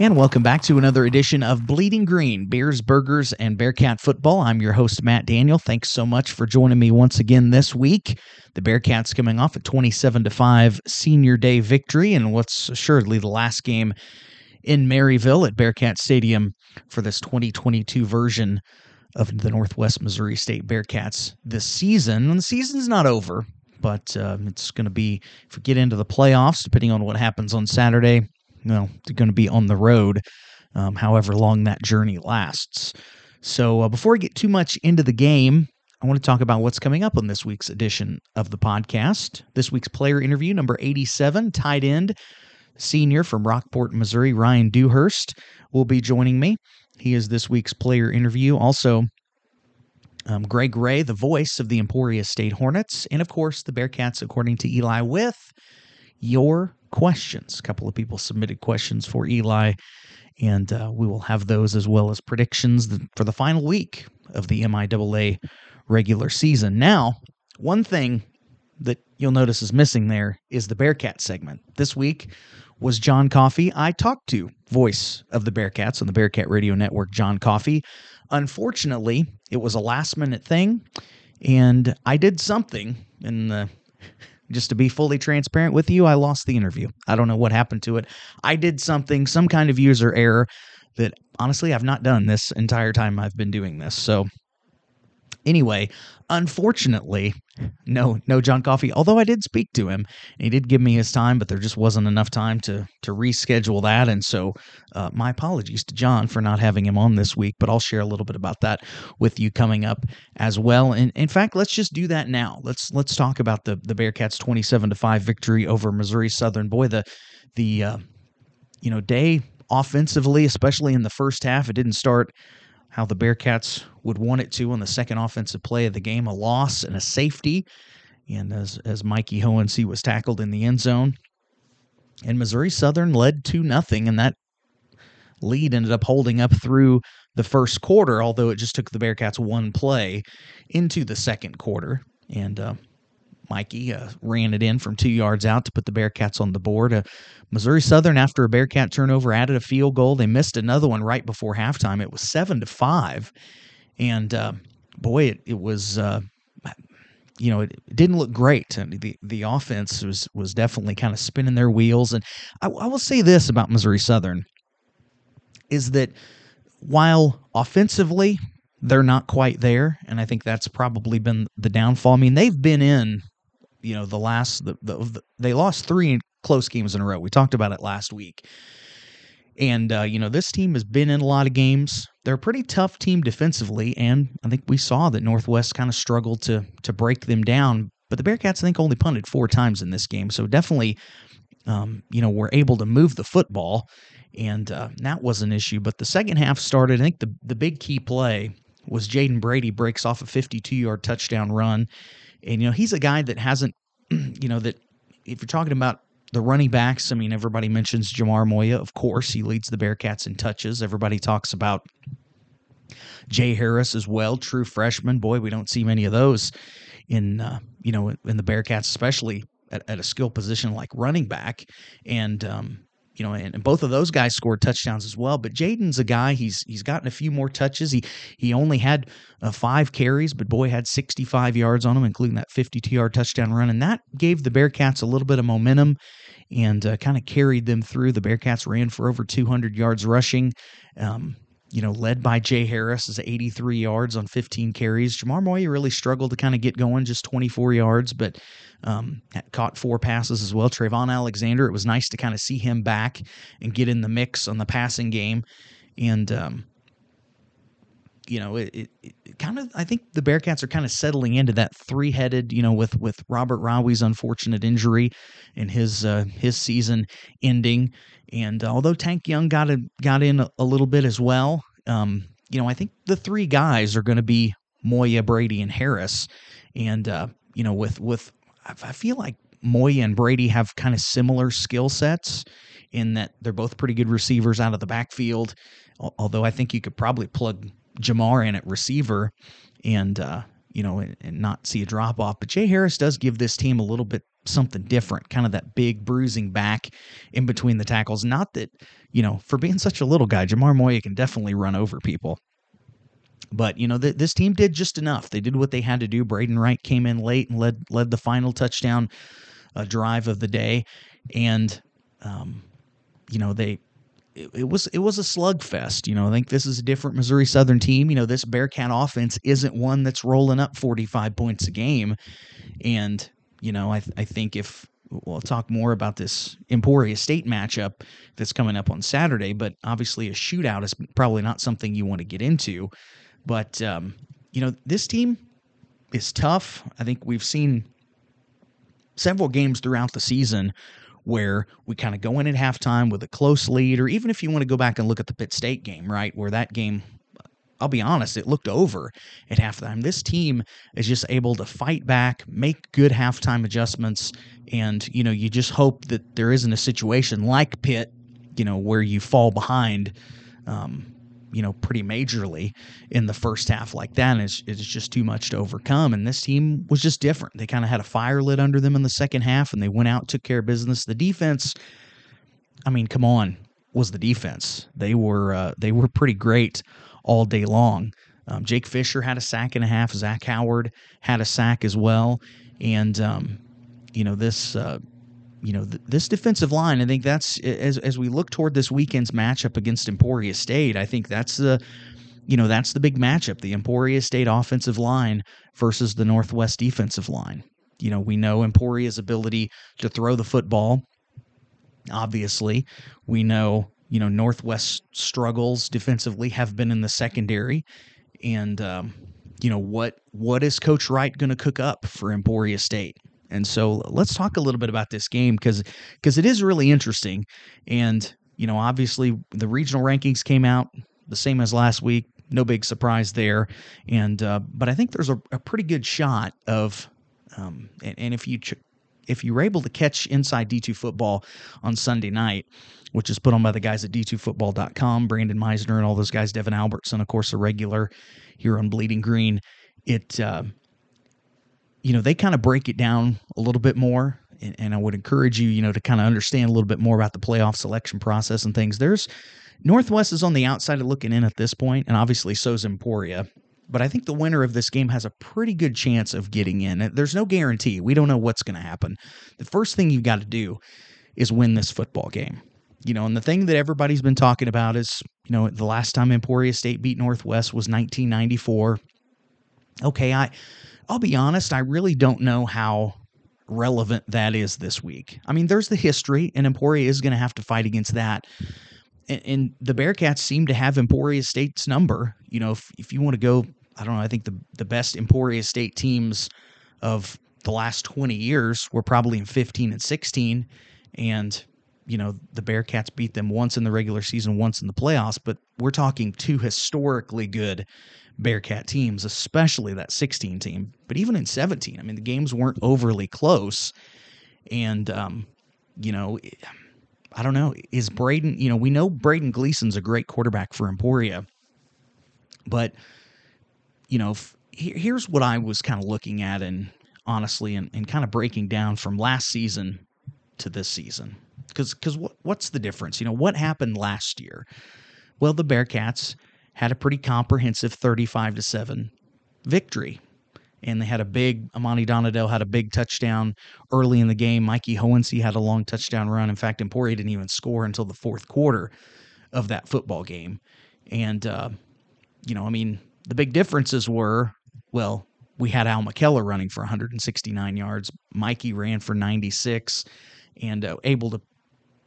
And welcome back to another edition of Bleeding Green Beers, Burgers, and Bearcat Football. I'm your host, Matt Daniel. Thanks so much for joining me once again this week. The Bearcats coming off a 27 5 senior day victory in what's assuredly the last game in Maryville at Bearcat Stadium for this 2022 version of the Northwest Missouri State Bearcats this season. And the season's not over, but uh, it's going to be, if we get into the playoffs, depending on what happens on Saturday, well, going to be on the road, um, however long that journey lasts. So uh, before we get too much into the game, I want to talk about what's coming up on this week's edition of the podcast. This week's player interview, number 87, tight end, senior from Rockport, Missouri, Ryan Dewhurst, will be joining me. He is this week's player interview. Also, um, Greg Ray, the voice of the Emporia State Hornets, and of course, the Bearcats, according to Eli, with your questions. A couple of people submitted questions for Eli, and uh, we will have those as well as predictions for the final week of the MIAA regular season. Now, one thing that you'll notice is missing there is the Bearcat segment. This week was John Coffey. I talked to voice of the Bearcats on the Bearcat Radio Network, John Coffey. Unfortunately, it was a last minute thing, and I did something in the just to be fully transparent with you, I lost the interview. I don't know what happened to it. I did something, some kind of user error that honestly I've not done this entire time I've been doing this. So Anyway, unfortunately, no, no John Coffey. Although I did speak to him, he did give me his time, but there just wasn't enough time to to reschedule that. And so, uh, my apologies to John for not having him on this week. But I'll share a little bit about that with you coming up as well. And in fact, let's just do that now. Let's let's talk about the the Bearcats' twenty seven to five victory over Missouri Southern. Boy, the the uh, you know day offensively, especially in the first half, it didn't start how the Bearcats would want it to on the second offensive play of the game, a loss and a safety. And as as Mikey Hohensee was tackled in the end zone, and Missouri Southern led two nothing, and that lead ended up holding up through the first quarter, although it just took the Bearcats one play into the second quarter. And uh, Mikey uh, ran it in from two yards out to put the Bearcats on the board. Uh, Missouri Southern, after a Bearcat turnover, added a field goal. They missed another one right before halftime. It was seven to five, and uh, boy, it, it was. Uh, you know, it, it, didn't look great. the the offense was was definitely kind of spinning their wheels. And I, I will say this about Missouri Southern is that while offensively they're not quite there, and I think that's probably been the downfall. I mean, they've been in you know the last the, the, the, they lost three close games in a row. We talked about it last week. And uh, you know this team has been in a lot of games. They're a pretty tough team defensively, and I think we saw that Northwest kind of struggled to to break them down. But the Bearcats, I think, only punted four times in this game, so definitely, um, you know, were able to move the football, and uh, that was an issue. But the second half started. I think the the big key play was Jaden Brady breaks off a 52 yard touchdown run and, you know, he's a guy that hasn't, you know, that if you're talking about the running backs, I mean, everybody mentions Jamar Moya. Of course, he leads the Bearcats in touches. Everybody talks about Jay Harris as well, true freshman. Boy, we don't see many of those in, uh, you know, in the Bearcats, especially at, at, a skill position like running back. And, um, you know, and, and, both of those guys scored touchdowns as well. But Jaden's a guy; he's he's gotten a few more touches. He he only had uh, five carries, but boy had 65 yards on him, including that 52-yard touchdown run, and that gave the Bearcats a little bit of momentum and uh, kind of carried them through. The Bearcats ran for over 200 yards rushing. Um, you know, led by Jay Harris is 83 yards on 15 carries. Jamar Moya really struggled to kind of get going, just 24 yards, but um, caught four passes as well. Trayvon Alexander, it was nice to kind of see him back and get in the mix on the passing game. And, um, you know, it, it, it, kind of, I think the Bearcats are kind of settling into that three headed, you know, with, with Robert Rawi's unfortunate injury and his, uh, his season ending. And uh, although Tank Young got a, got in a, a little bit as well, um, you know, I think the three guys are going to be Moya, Brady, and Harris. And uh, you know, with with I feel like Moya and Brady have kind of similar skill sets in that they're both pretty good receivers out of the backfield. Although I think you could probably plug Jamar in at receiver, and uh, you know, and, and not see a drop off. But Jay Harris does give this team a little bit something different, kind of that big bruising back in between the tackles. Not that, you know, for being such a little guy, Jamar Moya can definitely run over people. But you know, th- this team did just enough. They did what they had to do. Braden Wright came in late and led led the final touchdown uh, drive of the day, and um, you know they it, it, was it was a slugfest. You know, I think this is a different Missouri Southern team. You know, this Bearcat offense isn't one that's rolling up 45 points a game, and you know, I I think if we'll talk more about this Emporia State matchup that's coming up on Saturday, but obviously a shootout is probably not something you want to get into. But um, you know, this team is tough. I think we've seen several games throughout the season where we kind of go in at halftime with a close lead, or even if you want to go back and look at the Pitt State game, right, where that game, I'll be honest, it looked over at halftime. This team is just able to fight back, make good halftime adjustments, and, you know, you just hope that there isn't a situation like Pitt, you know, where you fall behind. Um, you know, pretty majorly in the first half like that. And it's, it's just too much to overcome. And this team was just different. They kind of had a fire lit under them in the second half and they went out, took care of business. The defense, I mean, come on, was the defense. They were uh, they were pretty great all day long. Um, Jake Fisher had a sack and a half. Zach Howard had a sack as well. And, um, you know, this uh, you know, th- this defensive line, I think that's as as we look toward this weekend's matchup against Emporia State, I think that's the you know, that's the big matchup, the Emporia State offensive line versus the Northwest defensive line. You know, we know Emporia's ability to throw the football. Obviously, we know, you know, Northwest struggles defensively have been in the secondary and um, you know what what is coach Wright going to cook up for Emporia State? And so let's talk a little bit about this game because because it is really interesting. And you know, obviously the regional rankings came out the same as last week. No big surprise there. And uh, but I think there's a, a pretty good shot of um, and, and if you ch- if you were able to catch Inside D2 Football on Sunday night, which is put on by the guys at D2Football.com, Brandon Meisner and all those guys, Devin Albertson, of course, a regular here on Bleeding Green. It uh, you know, they kind of break it down a little bit more. And, and I would encourage you, you know, to kind of understand a little bit more about the playoff selection process and things. There's Northwest is on the outside of looking in at this point, and obviously so's Emporia. But I think the winner of this game has a pretty good chance of getting in. There's no guarantee. We don't know what's going to happen. The first thing you've got to do is win this football game. You know, and the thing that everybody's been talking about is, you know, the last time Emporia State beat Northwest was 1994. Okay, I I'll be honest, I really don't know how relevant that is this week. I mean, there's the history, and Emporia is going to have to fight against that. And, and, the Bearcats seem to have Emporia State's number. You know, if, if you want to go, I don't know, I think the, the best Emporia State teams of the last 20 years were probably in 15 and 16. And, you know, the Bearcats beat them once in the regular season, once in the playoffs, but we're talking two historically good Bearcat teams, especially that 16 team. But even in 17, I mean, the games weren't overly close. And, um, you know, I don't know. Is Braden, you know, we know Braden Gleason's a great quarterback for Emporia. But, you know, f- here's what I was kind of looking at and honestly, and, and kind of breaking down from last season to this season. Because because what, what's the difference? You know, what happened last year? Well, the Bearcats had a pretty comprehensive 35 to 7 victory. And they had a big, Amani Donadell had a big touchdown early in the game. Mikey Hohensee had a long touchdown run. In fact, Emporia didn't even score until the fourth quarter of that football game. And, uh, you know, I mean, the big differences were, well, we had Al McKellar running for 169 yards. Mikey ran for 96 and uh, able to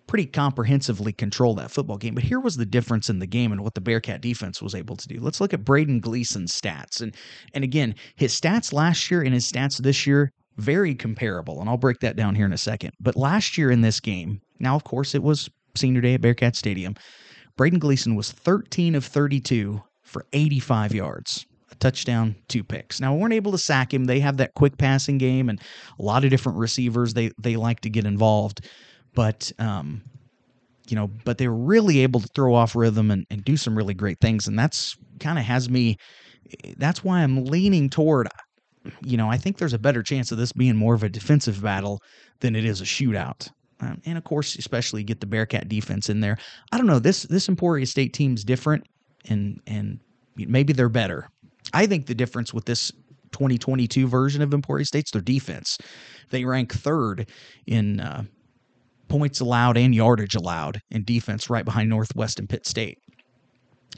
pretty comprehensively control that football game. But here was the difference in the game and what the Bearcat defense was able to do. Let's look at Braden Gleason's stats. And and again, his stats last year and his stats this year very comparable. And I'll break that down here in a second. But last year in this game, now of course it was senior day at Bearcat Stadium. Braden Gleason was 13 of 32 for 85 yards a touchdown, two picks. Now we weren't able to sack him. They have that quick passing game and a lot of different receivers. They they like to get involved but um, you know, but they were really able to throw off rhythm and, and do some really great things, and that's kind of has me. That's why I'm leaning toward. you know, I think there's a better chance of this being more of a defensive battle than it is a shootout. Um, and of course, especially get the Bearcat defense in there. I don't know this this Emporia State team's different, and and maybe they're better. I think the difference with this 2022 version of Emporia State's their defense. They rank third in uh, points allowed and yardage allowed in defense, right behind Northwest and Pitt State.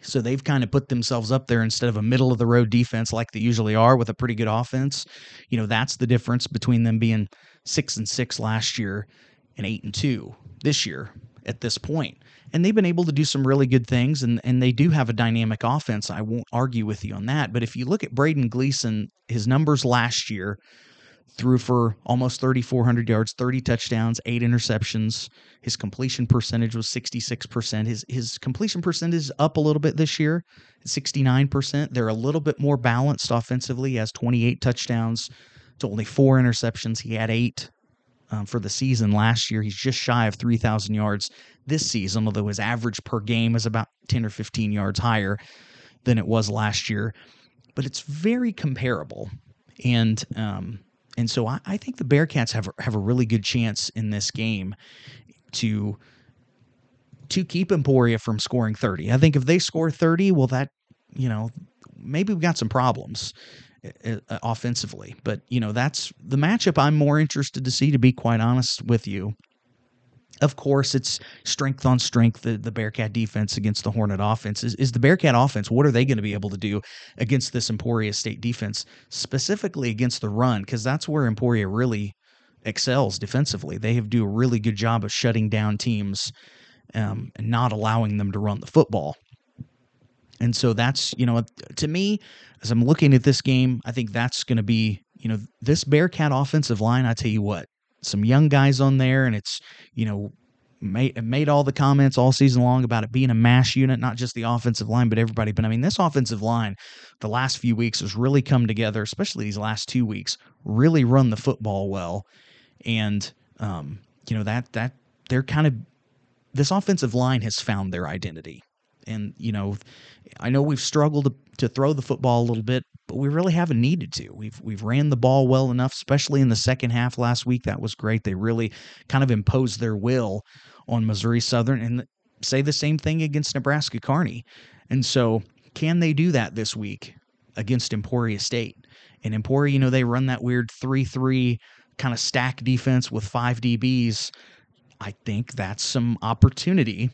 So they've kind of put themselves up there instead of a middle of the road defense like they usually are with a pretty good offense. You know, that's the difference between them being six and six last year and eight and two this year at this point. And they've been able to do some really good things and, and they do have a dynamic offense. I won't argue with you on that. But if you look at Braden Gleason, his numbers last year, threw for almost 3,400 yards, 30 touchdowns, eight interceptions. His completion percentage was 66%. His his completion percentage is up a little bit this year, 69%. They're a little bit more balanced offensively. He has 28 touchdowns to only four interceptions. He had eight um, for the season last year. He's just shy of 3,000 yards this season, although his average per game is about 10 or 15 yards higher than it was last year. But it's very comparable. And um, and so I, I think the Bearcats have have a really good chance in this game to to keep Emporia from scoring 30. I think if they score 30, well that you know maybe we've got some problems uh, uh, offensively. But you know that's the matchup I'm more interested to see. To be quite honest with you, of course, it's strength on strength. The, the Bearcat defense against the Hornet offense is, is the Bearcat offense. What are they going to be able to do against this Emporia State defense, specifically against the run? Because that's where Emporia really excels defensively. They have do a really good job of shutting down teams um, and not allowing them to run the football. And so that's you know to me, as I'm looking at this game, I think that's going to be you know this Bearcat offensive line. I tell you what, some young guys on there, and it's you know made made all the comments all season long about it being a mash unit, not just the offensive line, but everybody. But I mean, this offensive line, the last few weeks has really come together, especially these last two weeks, really run the football well, and um, you know that that they're kind of this offensive line has found their identity, and you know, I know we've struggled to, to throw the football a little bit but we really haven't needed to. We've we've ran the ball well enough, especially in the second half last week. That was great. They really kind of imposed their will on Missouri Southern and say the same thing against Nebraska Kearney. And so, can they do that this week against Emporia State? And Emporia, you know, they run that weird 3 3 kind of stack defense with five DBs. I think that's some opportunity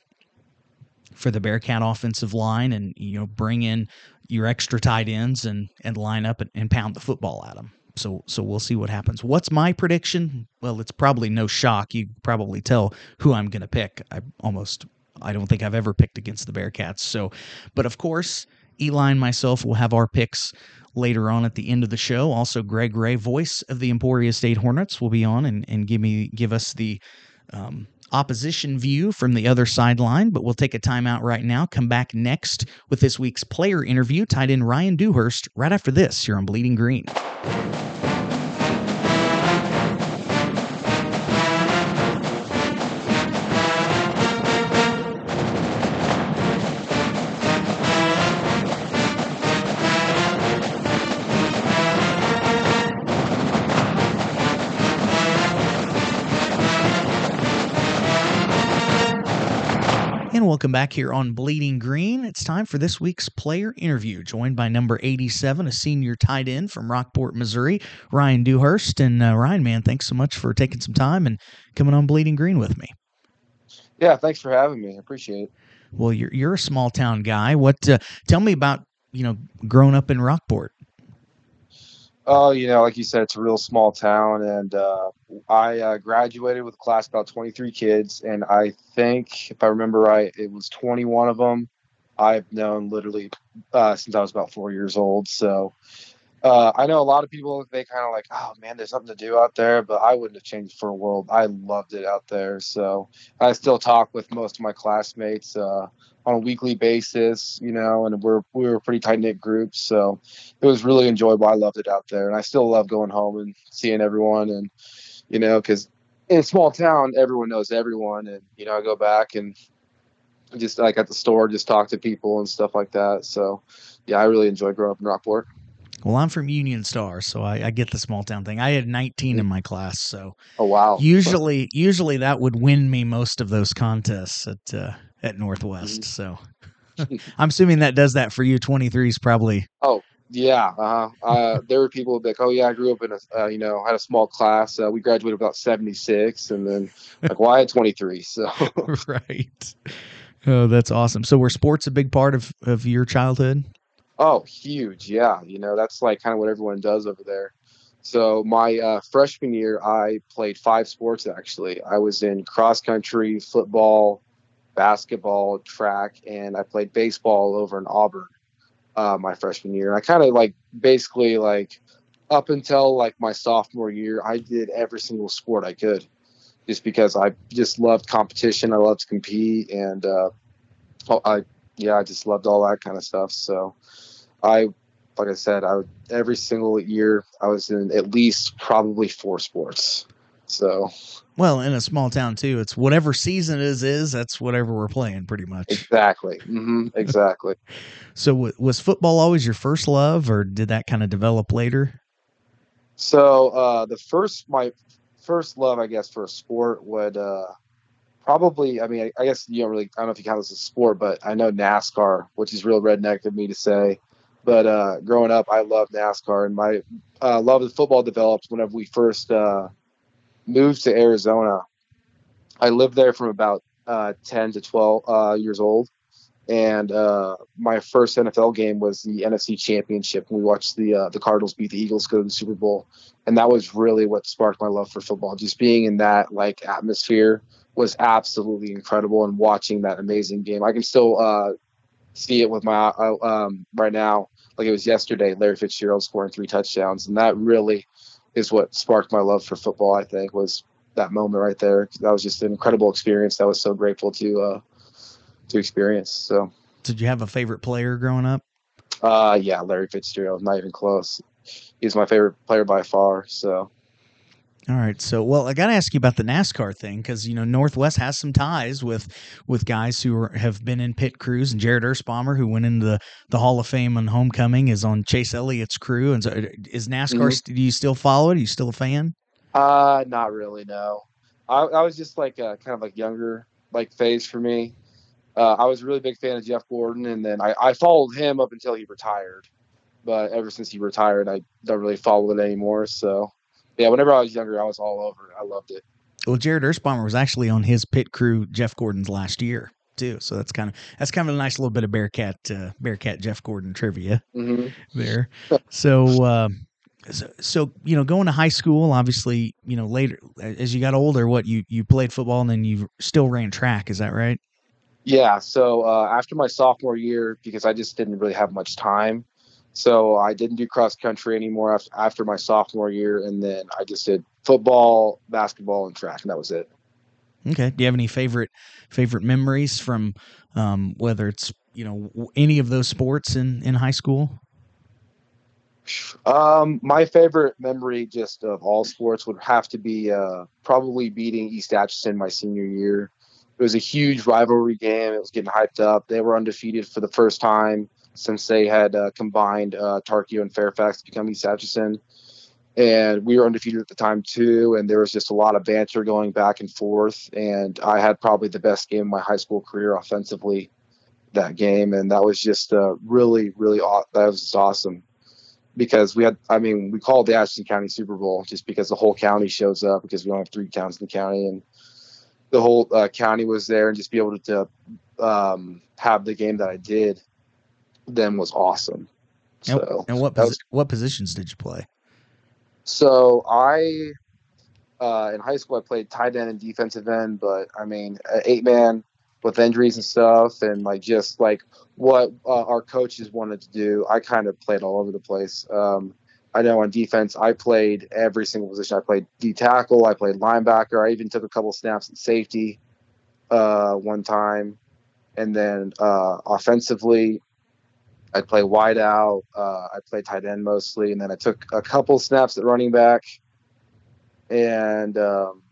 for the Bearcat offensive line and, you know, bring in your extra tight ends and and line up and, and pound the football at them. So so we'll see what happens. What's my prediction? Well, it's probably no shock. You probably tell who I'm going to pick. I almost I don't think I've ever picked against the Bearcats. So, but of course, Eli and myself will have our picks later on at the end of the show. Also, Greg Ray, voice of the Emporia State Hornets, will be on and, and give me give us the um, opposition view from the other sideline, but we'll take a timeout right now. Come back next with this week's player interview, tied in Ryan Dewhurst, right after this here on Bleeding Green. Welcome back here on Bleeding Green. It's time for this week's player interview, joined by number 87, a senior tight end from Rockport, Missouri, Ryan Dewhurst. And uh, Ryan, man, thanks so much for taking some time and coming on Bleeding Green with me. Yeah, thanks for having me. I appreciate it. Well, you're you're a small town guy. What? Uh, tell me about you know growing up in Rockport. Oh, you know, like you said, it's a real small town, and uh, I uh, graduated with a class about 23 kids, and I think, if I remember right, it was 21 of them I've known literally uh, since I was about four years old. So uh, I know a lot of people they kind of like, oh man, there's something to do out there, but I wouldn't have changed for a world. I loved it out there, so I still talk with most of my classmates uh, on a weekly basis, you know, and we're we were a pretty tight knit group, so it was really enjoyable. I loved it out there, and I still love going home and seeing everyone, and you know, because in a small town, everyone knows everyone, and you know, I go back and just like at the store, just talk to people and stuff like that. So, yeah, I really enjoy growing up in Rockport. Well, I'm from Union Star, so I, I, get the small town thing. I had 19 in my class, so oh wow. Usually, usually that would win me most of those contests at uh, at Northwest. Mm-hmm. So I'm assuming that does that for you. 23 is probably. Oh yeah, uh-huh. uh, there were people like, oh yeah, I grew up in a, uh, you know, had a small class. Uh, we graduated about 76, and then like, why well, at 23? So right. Oh, that's awesome. So were sports a big part of of your childhood? Oh, huge. Yeah. You know, that's like kind of what everyone does over there. So my uh, freshman year, I played five sports actually. I was in cross country, football, basketball, track, and I played baseball over in Auburn uh, my freshman year. And I kind of like basically like up until like my sophomore year, I did every single sport I could just because I just loved competition. I loved to compete and uh, oh, I yeah, I just loved all that kind of stuff. So I, like I said, I would, every single year I was in at least probably four sports. So, well, in a small town too, it's whatever season is is that's whatever we're playing, pretty much. Exactly. Mm-hmm, exactly. so, w- was football always your first love, or did that kind of develop later? So, uh, the first my first love, I guess, for a sport would uh, probably, I mean, I, guess you don't really, I don't know if you count this as a sport, but I know NASCAR, which is real redneck of me to say. But uh, growing up, I loved NASCAR, and my uh, love of football developed whenever we first uh, moved to Arizona. I lived there from about uh, 10 to 12 uh, years old. And uh, my first NFL game was the NFC Championship. We watched the the Cardinals beat the Eagles go to the Super Bowl, and that was really what sparked my love for football. Just being in that like atmosphere was absolutely incredible and watching that amazing game. I can still uh, see it with my uh, um, right now, like it was yesterday. Larry Fitzgerald scoring three touchdowns, and that really is what sparked my love for football. I think was that moment right there. That was just an incredible experience. That was so grateful to uh, to experience. So, did you have a favorite player growing up? Uh, yeah, Larry Fitzgerald. Not even close. He's my favorite player by far. So, all right. So, well, I got to ask you about the NASCAR thing because you know Northwest has some ties with with guys who are, have been in pit crews, and Jared Erspamer, who went into the, the Hall of Fame on Homecoming, is on Chase Elliott's crew. And so, uh, is NASCAR? Mm-hmm. Do you still follow it? Are you still a fan? Uh, not really. No, I, I was just like a, kind of like younger like phase for me. Uh, I was a really big fan of Jeff Gordon, and then I, I followed him up until he retired. But ever since he retired, I don't really follow it anymore. So yeah, whenever I was younger, I was all over it. I loved it. Well, Jared Erspamer was actually on his pit crew, Jeff Gordon's last year too. So that's kind of that's kind of a nice little bit of Bearcat uh, Bearcat Jeff Gordon trivia mm-hmm. there. so, uh, so, so you know, going to high school, obviously, you know, later as you got older, what you you played football and then you still ran track. Is that right? Yeah. So uh, after my sophomore year, because I just didn't really have much time, so I didn't do cross country anymore after, after my sophomore year, and then I just did football, basketball, and track, and that was it. Okay. Do you have any favorite favorite memories from um, whether it's you know any of those sports in in high school? Um, my favorite memory, just of all sports, would have to be uh, probably beating East Atchison my senior year. It was a huge rivalry game. It was getting hyped up. They were undefeated for the first time since they had uh, combined uh, Tarkio and Fairfax to become East Atchison. And we were undefeated at the time too. And there was just a lot of banter going back and forth. And I had probably the best game of my high school career offensively that game. And that was just uh, really, really, that was just awesome because we had, I mean, we called the Atchison County Super Bowl just because the whole county shows up because we only have three towns in the county. And the whole uh, county was there and just be able to um, have the game that I did then was awesome. So, and, what posi- was, what positions did you play? So I uh, in high school I played tight end and defensive end, but I mean eight man with injuries and stuff, and like just like what uh, our coaches wanted to do, I kind of played all over the place. Um, I know on defense I played every single position. I played D tackle, I played linebacker, I even took a couple snaps at safety uh, one time, and then uh, offensively I play wide out. Uh, I play tight end mostly, and then I took a couple snaps at running back, and um,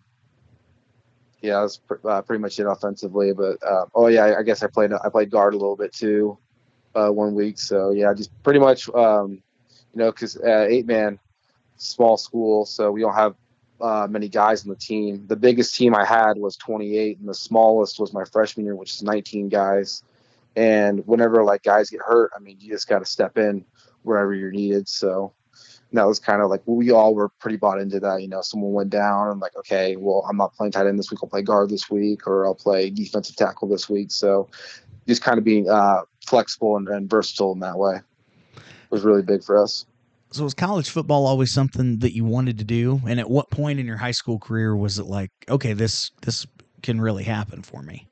yeah, that's pr- uh, pretty much it offensively. But uh, oh yeah, I guess I played I played guard a little bit too, uh, one week. So yeah, just pretty much um, you know, because uh, eight man, small school, so we don't have uh, many guys on the team. The biggest team I had was 28, and the smallest was my freshman year, which is 19 guys. And whenever like guys get hurt, I mean, you just got to step in wherever you're needed. So that was kind of like we all were pretty bought into that. You know, someone went down and like, okay, well, I'm not playing tight end this week. I'll play guard this week, or I'll play defensive tackle this week. So just kind of being uh, flexible and, and versatile in that way was really big for us. So was college football always something that you wanted to do? And at what point in your high school career was it like, okay, this this can really happen for me?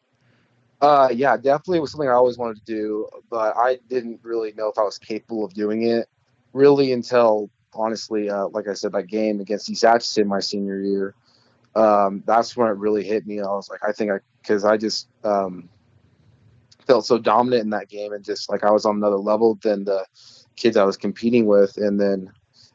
Uh, yeah, definitely was something I always wanted to do, but I didn't really know if I was capable of doing it really until honestly, uh, like I said, that game against East Atchison my senior year. Um, that's when it really hit me. I was like, I think I, because I just um, felt so dominant in that game, and just like I was on another level than the kids I was competing with. And then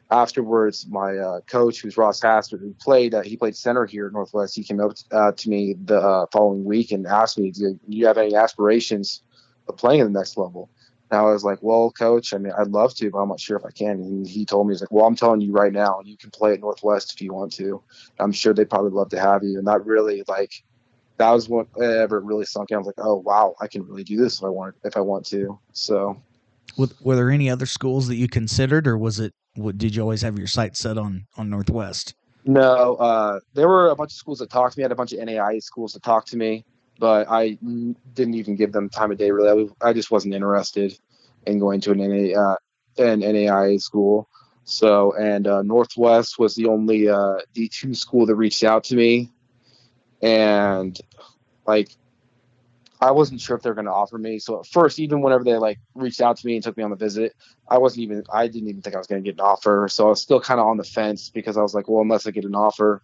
afterwards, my uh, coach, who's Ross Hastert, who played, uh, he played center here at Northwest. He came up uh, to me the uh, following week and asked me, "Do you have any aspirations of playing at the next level?" And I was like, "Well, coach, I mean, I'd love to, but I'm not sure if I can." And he told me, "He's like, well, I'm telling you right now, you can play at Northwest if you want to. I'm sure they'd probably love to have you." And that really like that was what ever really sunk in. I was like, "Oh wow, I can really do this if I want if I want to." So were there any other schools that you considered, or was it? What, did you always have your sights set on on Northwest? No, uh, there were a bunch of schools that talked to me. I had a bunch of NAIA schools that talked to me, but I didn't even give them time of day. Really, I, just wasn't interested in going to an NA, uh, an NAIA school. So, and uh, Northwest was the only uh, D2 school that reached out to me, and like I wasn't sure if they're going to offer me. So at first, even whenever they like reached out to me and took me on the visit, I wasn't even, I didn't even think I was going to get an offer. So I was still kind of on the fence because I was like, well, unless I get an offer,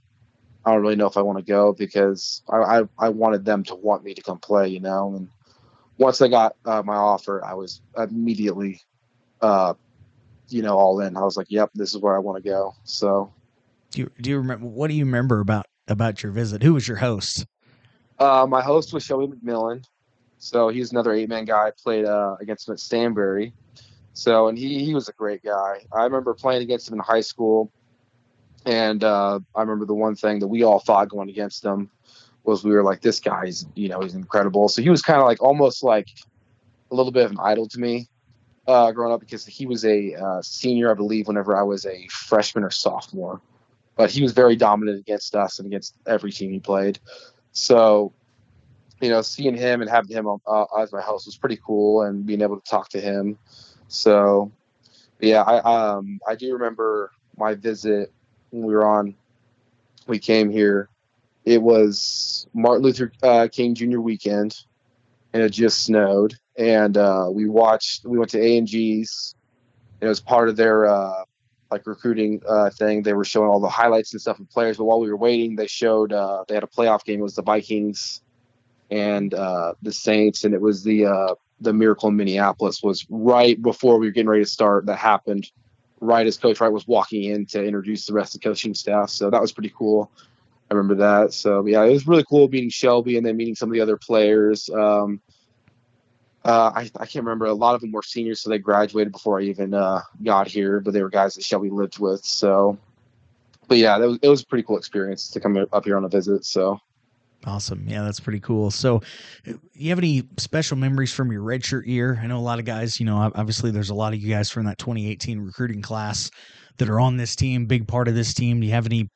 I don't really know if I want to go because I, I, I wanted them to want me to come play, you know. And once I got uh, my offer, I was immediately, uh, you know, all in. I was like, yep, this is where I want to go. So, do you, do you remember what do you remember about about your visit? Who was your host? Uh, my host was Shelby McMillan. So he's another eight man guy. I played uh, against him at Stanberry, So, and he, he was a great guy. I remember playing against him in high school. And uh, I remember the one thing that we all thought going against him was we were like, this guy's, you know, he's incredible. So he was kind of like almost like a little bit of an idol to me uh, growing up because he was a uh, senior, I believe, whenever I was a freshman or sophomore. But he was very dominant against us and against every team he played. So, you know, seeing him and having him uh, as my host was pretty cool, and being able to talk to him. So, yeah, I um I do remember my visit when we were on. We came here. It was Martin Luther uh, King Jr. weekend, and it just snowed. And uh, we watched. We went to A and G's. It was part of their uh, like recruiting uh, thing. They were showing all the highlights and stuff of players. But while we were waiting, they showed uh, they had a playoff game. It was the Vikings and uh, the Saints, and it was the uh, the miracle in Minneapolis. Was right before we were getting ready to start. That happened right as Coach Wright was walking in to introduce the rest of the coaching staff. So that was pretty cool. I remember that. So yeah, it was really cool meeting Shelby and then meeting some of the other players. Um, uh, I, I can't remember. A lot of them were seniors, so they graduated before I even uh, got here. But they were guys that Shelby lived with. So, but yeah, was, it was a pretty cool experience to come up here on a visit. So, awesome. Yeah, that's pretty cool. So, you have any special memories from your redshirt year? I know a lot of guys. You know, obviously, there's a lot of you guys from that 2018 recruiting class that are on this team, big part of this team. Do you have any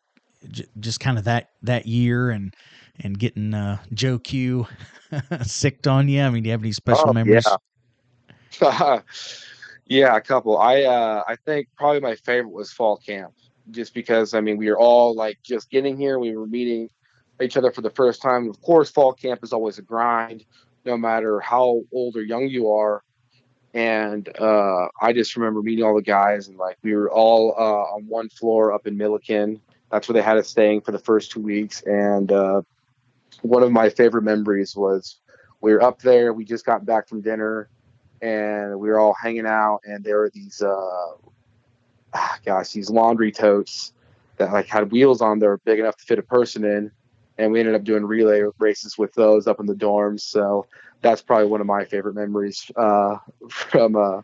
just kind of that that year and and getting uh, Joe Q sicked on you? I mean, do you have any special oh, memories? Yeah. yeah, a couple. I uh, I think probably my favorite was fall camp, just because I mean we were all like just getting here. We were meeting each other for the first time. Of course, fall camp is always a grind, no matter how old or young you are. And uh, I just remember meeting all the guys, and like we were all uh, on one floor up in Millikan. That's where they had us staying for the first two weeks, and uh, one of my favorite memories was we were up there. We just got back from dinner, and we were all hanging out. And there were these, uh, ah, gosh, these laundry totes that like had wheels on. They were big enough to fit a person in, and we ended up doing relay races with those up in the dorms. So that's probably one of my favorite memories uh, from uh,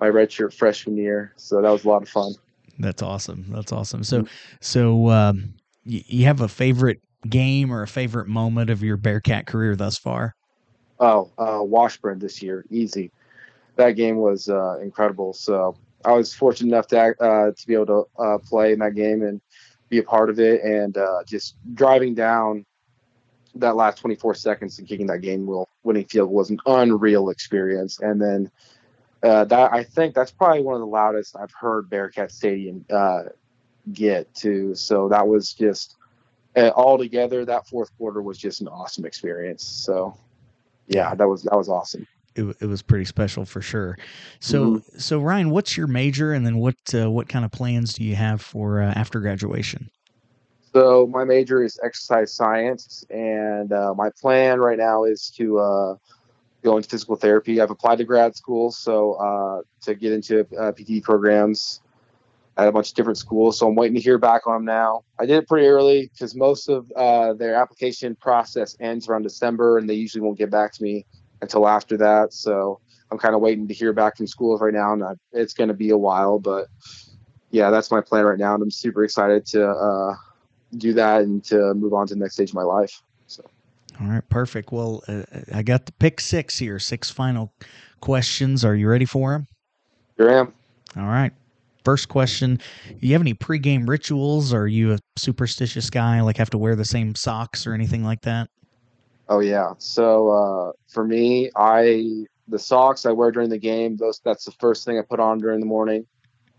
my redshirt freshman year. So that was a lot of fun. That's awesome. That's awesome. So, so um, you, you have a favorite game or a favorite moment of your Bearcat career thus far? Oh, uh, Washburn this year, easy. That game was uh, incredible. So I was fortunate enough to uh, to be able to uh, play in that game and be a part of it, and uh, just driving down that last 24 seconds and kicking that game winning field was an unreal experience. And then uh, that I think that's probably one of the loudest I've heard Bearcat Stadium get to. So that was just uh, all together. That fourth quarter was just an awesome experience. So yeah, that was that was awesome. It, it was pretty special for sure. So mm-hmm. so Ryan, what's your major, and then what uh, what kind of plans do you have for uh, after graduation? So my major is exercise science, and uh, my plan right now is to go into physical therapy. I've applied to grad school, so uh, to get into uh, PT programs at a bunch of different schools. So I'm waiting to hear back on them now. I did it pretty early because most of uh, their application process ends around December, and they usually won't get back to me until after that. So I'm kind of waiting to hear back from schools right now, and I, it's going to be a while, but yeah, that's my plan right now, and I'm super excited to uh, do that and to move on to the next stage of my life. So. All right, perfect. Well, uh, I got the pick six here, six final questions. Are you ready for them? Sure am. All right. First question: You have any pregame rituals? Are you a superstitious guy, like have to wear the same socks or anything like that? Oh yeah. So uh, for me, I the socks I wear during the game. Those that's the first thing I put on during the morning,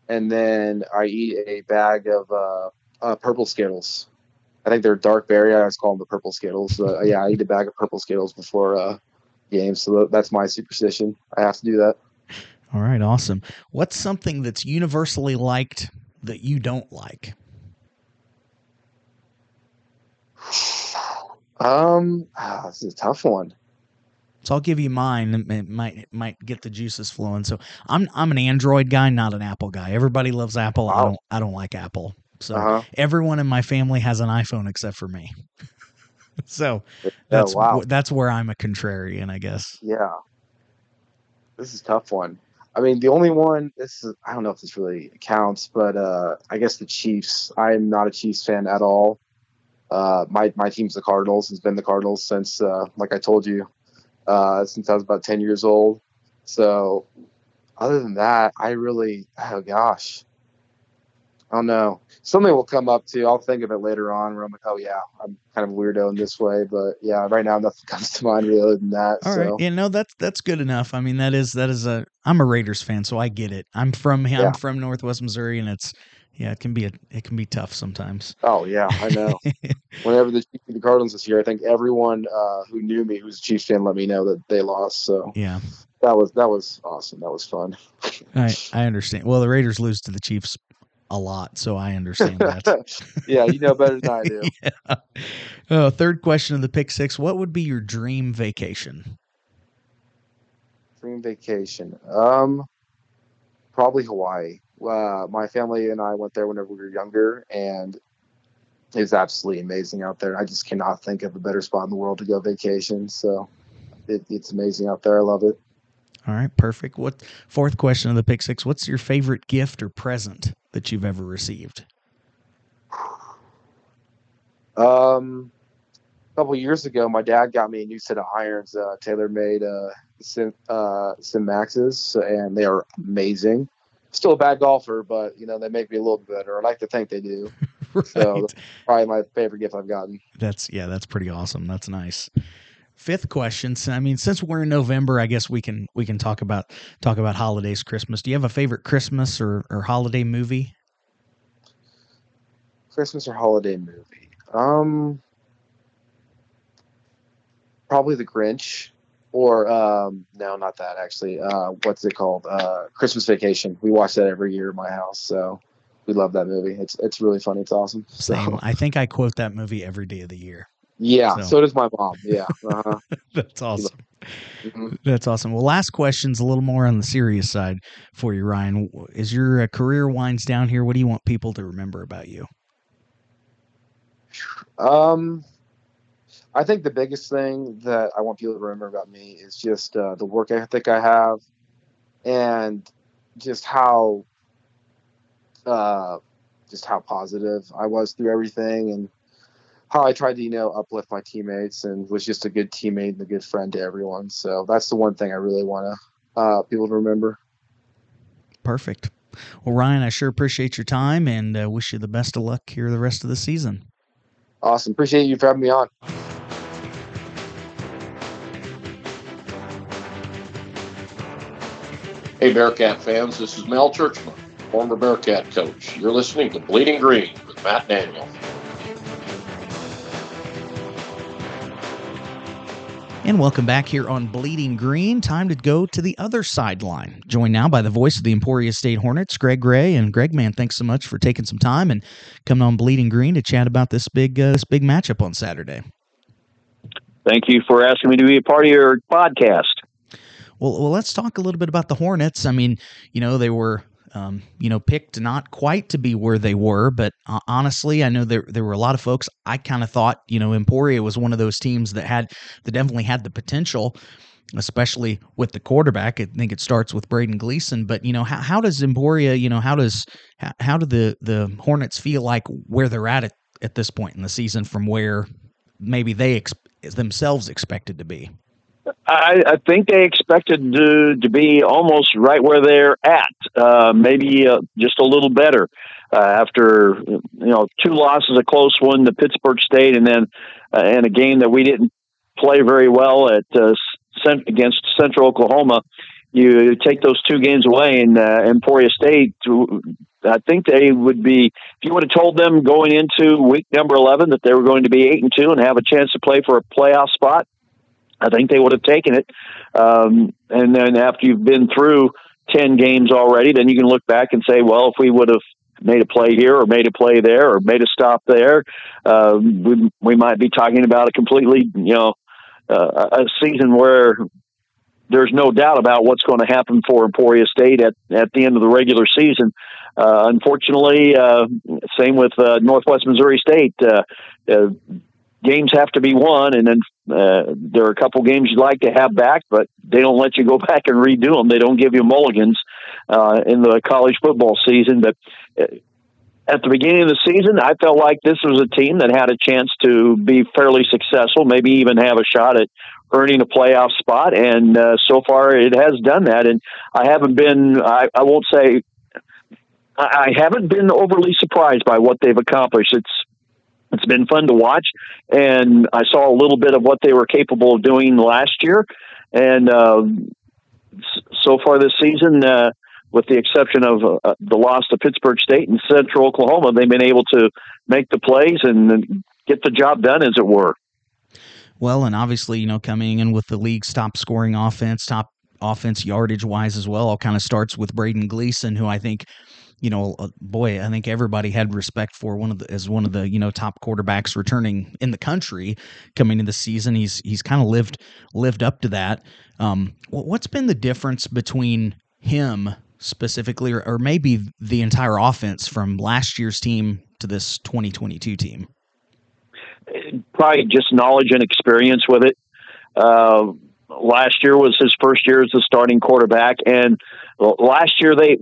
and then I eat a bag of uh, uh, purple Skittles. I think they're dark berry. I always call them the purple Skittles. Uh, yeah, I eat a bag of purple Skittles before uh, games, so that's my superstition. I have to do that. All right, awesome. What's something that's universally liked that you don't like? Um, oh, this is a tough one. So I'll give you mine. It might it might get the juices flowing. So I'm I'm an Android guy, not an Apple guy. Everybody loves Apple. Wow. I don't I don't like Apple. So uh-huh. everyone in my family has an iPhone except for me. so that's oh, wow. that's where I'm a contrarian, I guess. Yeah. This is tough one. I mean, the only one this is I don't know if this really counts, but uh, I guess the Chiefs. I'm not a Chiefs fan at all. Uh, my my team's the Cardinals. It's been the Cardinals since, uh, like I told you, uh, since I was about ten years old. So, other than that, I really, oh gosh, I don't know. Something will come up too. I'll think of it later on where I'm like, oh yeah, I'm kind of weirdo in this way. But yeah, right now nothing comes to mind really other than that. All so. right. Yeah, no, that's that's good enough. I mean, that is that is a I'm a Raiders fan, so I get it. I'm from I'm from Northwest Missouri and it's yeah, it can be a it can be tough sometimes. Oh yeah, I know. Whenever the Chiefs the Cardinals this year, I think everyone uh, who knew me who's a Chiefs fan let me know that they lost. So yeah, that was that was awesome. That was fun. I I understand. Well, the Raiders lose to the Chiefs a lot, so I understand that. yeah, you know better than I do. yeah. oh, third question of the pick six: What would be your dream vacation? Dream vacation, um, probably Hawaii. Uh, my family and I went there whenever we were younger, and it was absolutely amazing out there. I just cannot think of a better spot in the world to go vacation. So it, it's amazing out there. I love it. All right, perfect. What fourth question of the pick six? What's your favorite gift or present that you've ever received? Um, a couple years ago, my dad got me a new set of irons, uh, TaylorMade uh, Sim, uh, Sim Maxes, and they are amazing. Still a bad golfer, but you know they make me a little better. I like to think they do. right. So probably my favorite gift I've gotten. That's yeah, that's pretty awesome. That's nice fifth question. I mean, since we're in November, I guess we can we can talk about talk about holidays, Christmas. Do you have a favorite Christmas or, or holiday movie? Christmas or holiday movie? Um, probably The Grinch, or um, no, not that actually. Uh, what's it called? Uh, Christmas Vacation. We watch that every year in my house, so we love that movie. It's it's really funny. It's awesome. Same. I think I quote that movie every day of the year. Yeah, so, so does my mom. Yeah. Uh-huh. That's awesome. Mm-hmm. That's awesome. Well, last question's a little more on the serious side for you, Ryan. As your uh, career winds down here, what do you want people to remember about you? Um, I think the biggest thing that I want people to remember about me is just uh, the work ethic I have and just how uh, just how positive I was through everything and how I tried to, you know, uplift my teammates and was just a good teammate and a good friend to everyone. So that's the one thing I really want to uh, people to remember. Perfect. Well, Ryan, I sure appreciate your time and uh, wish you the best of luck here the rest of the season. Awesome. Appreciate you for having me on. Hey, Bearcat fans, this is Mel Tjeerdsma, former Bearcat coach. You're listening to Bleeding Green with Matt Daniel. And welcome back here on Bleeding Green. Time to go to the other sideline. Joined now by the voice of the Emporia State Hornets, Greg Gray. And Greg, man, thanks so much for taking some time and coming on Bleeding Green to chat about this big uh, this big matchup on Saturday. Thank you for asking me to be a part of your podcast. Well, well, let's talk a little bit about the Hornets. I mean, you know, they were um, you know, picked not quite to be where they were. But uh, honestly, I know there there were a lot of folks. I kind of thought, you know, Emporia was one of those teams that had that definitely had the potential. Especially with the quarterback, I think it starts with Braden Gleason. But you know, how, how does Emporia, you know, how does how, how do the the Hornets feel like where they're at, at at this point in the season from where maybe they ex- themselves expected to be? I, I think they expected to, to be almost right where they're at, uh, maybe uh, just a little better uh, after you know two losses, a close one to Pittsburg State, and then uh, and a game that we didn't play very well at uh, against Central Oklahoma. You take those two games away, and uh, Emporia State. I think they would be. If you would have told them going into week number eleven that they were going to be eight and two and have a chance to play for a playoff spot, I think they would have taken it. Um, and then after you've been through 10 games already, then you can look back and say, well, if we would have made a play here or made a play there or made a stop there, uh, we, we might be talking about a completely, you know, uh, a season where there's no doubt about what's going to happen for Emporia State at, at the end of the regular season. Uh, unfortunately, uh, same with uh, Northwest Missouri State. Games have to be won, and then uh, there are a couple games you'd like to have back, but they don't let you go back and redo them. They don't give you mulligans uh, in the college football season. But uh, at the beginning of the season, I felt like this was a team that had a chance to be fairly successful, maybe even have a shot at earning a playoff spot. And uh, so far, it has done that. And I haven't been, I, I won't say, I haven't been overly surprised by what they've accomplished. It's it's been fun to watch, and I saw a little bit of what they were capable of doing last year, and uh, so far this season, uh, with the exception of uh, the loss to Pittsburg State and Central Oklahoma, they've been able to make the plays and get the job done, as it were. Well, and obviously, you know, coming in with the league's top scoring offense, top offense yardage wise as well, all kind of starts with Braden Gleason, who I think you know, uh, boy, I think everybody had respect for one of the as one of the you know top quarterbacks returning in the country coming into the season. He's he's kind of lived lived up to that. Um, what's been the difference between him specifically, or, or maybe the entire offense from last year's team to this 2022 team? Probably just knowledge and experience with it. Uh, last year was his first year as the starting quarterback, and last year they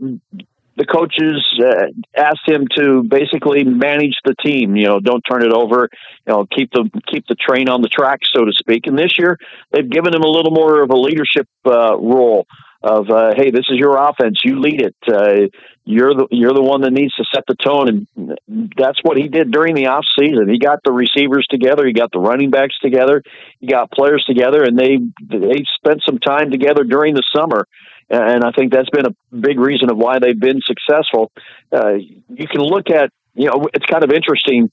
the coaches uh, asked him to basically manage the team. You know, don't turn it over. You know, keep the keep the train on the track, so to speak. And this year, they've given him a little more of a leadership uh, role. Of uh, hey, this is your offense. You lead it. Uh, you're the you're the one that needs to set the tone, and that's what he did during the off season. He got the receivers together. He got the running backs together. He got players together, and they they spent some time together during the summer and I think that's been a big reason of why they've been successful. Uh, you can look at, you know, it's kind of interesting.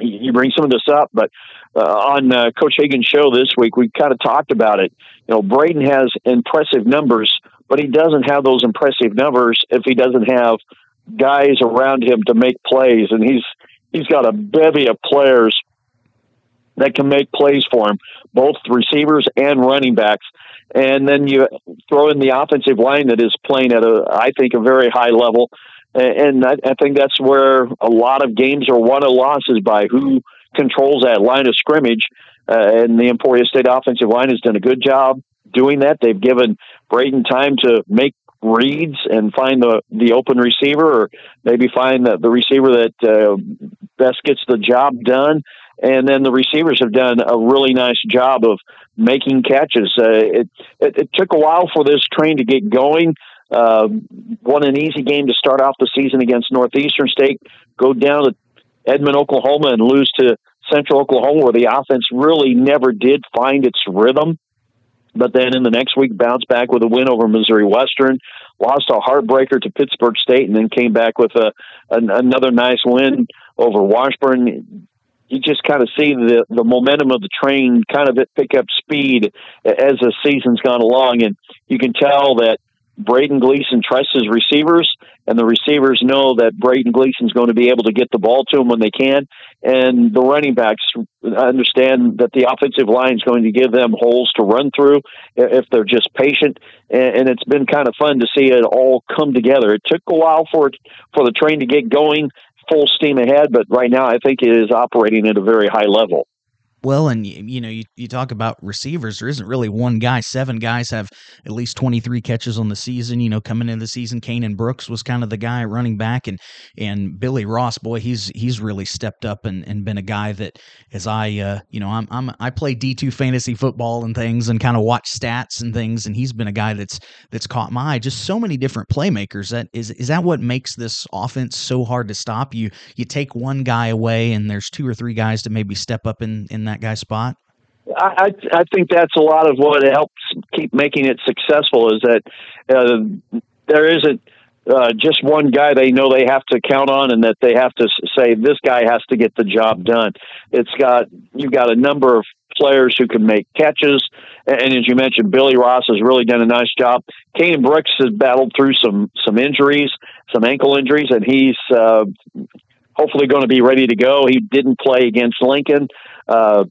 You bring some of this up, but uh, on uh, Coach Hagan's show this week, we kind of talked about it. You know, Braden has impressive numbers, but he doesn't have those impressive numbers if he doesn't have guys around him to make plays, and he's he's got a bevy of players that can make plays for him, both receivers and running backs and then you throw in the offensive line that is playing at a, I think, a very high level. And I, think that's where a lot of games are won or losses by who controls that line of scrimmage. Uh, and the Emporia State offensive line has done a good job doing that. They've given Braden time to make reads and find the the open receiver, or maybe find the, the receiver that uh, best gets the job done. And then the receivers have done a really nice job of making catches. Uh, it, it, it took a while for this train to get going. Uh, won an easy game to start off the season against Northeastern State. Go down to Edmond, Oklahoma, and lose to Central Oklahoma, where the offense really never did find its rhythm. But then in the next week, bounced back with a win over Missouri Western, lost a heartbreaker to Pittsburg State, and then came back with a, another nice win over Washburn. You just kind of see the the momentum of the train kind of pick up speed as the season's gone along, and you can tell that Braden Gleason trusts his receivers, and the receivers know that Braden Gleason's going to be able to get the ball to them when they can. And the running backs understand that the offensive line is going to give them holes to run through if they're just patient. And it's been kind of fun to see it all come together. It took a while for it, for the train to get going full steam ahead, but right now I think it is operating at a very high level. Well, and you know, you, you talk about receivers. There isn't really one guy. Seven guys have at least twenty three catches on the season. You know, coming into the season, Kanan Brooks was kind of the guy running back, and and Billy Ross, boy, he's he's really stepped up and, and been a guy that as I uh, you know I'm I'm I play D two fantasy football and things and kind of watch stats and things, and he's been a guy that's that's caught my eye. Just so many different playmakers. That is is that what makes this offense so hard to stop? You you take one guy away, and there's two or three guys to maybe step up in in that that guy spot? I, I think that's a lot of what helps keep making it successful is that uh, there isn't uh, just one guy they know they have to count on and that they have to say this guy has to get the job done. It's got you've got a number of players who can make catches, and as you mentioned, Billy Ross has really done a nice job. Kane Brooks has battled through some some injuries, some ankle injuries, and he's uh, hopefully going to be ready to go. He didn't play against Lincoln uh,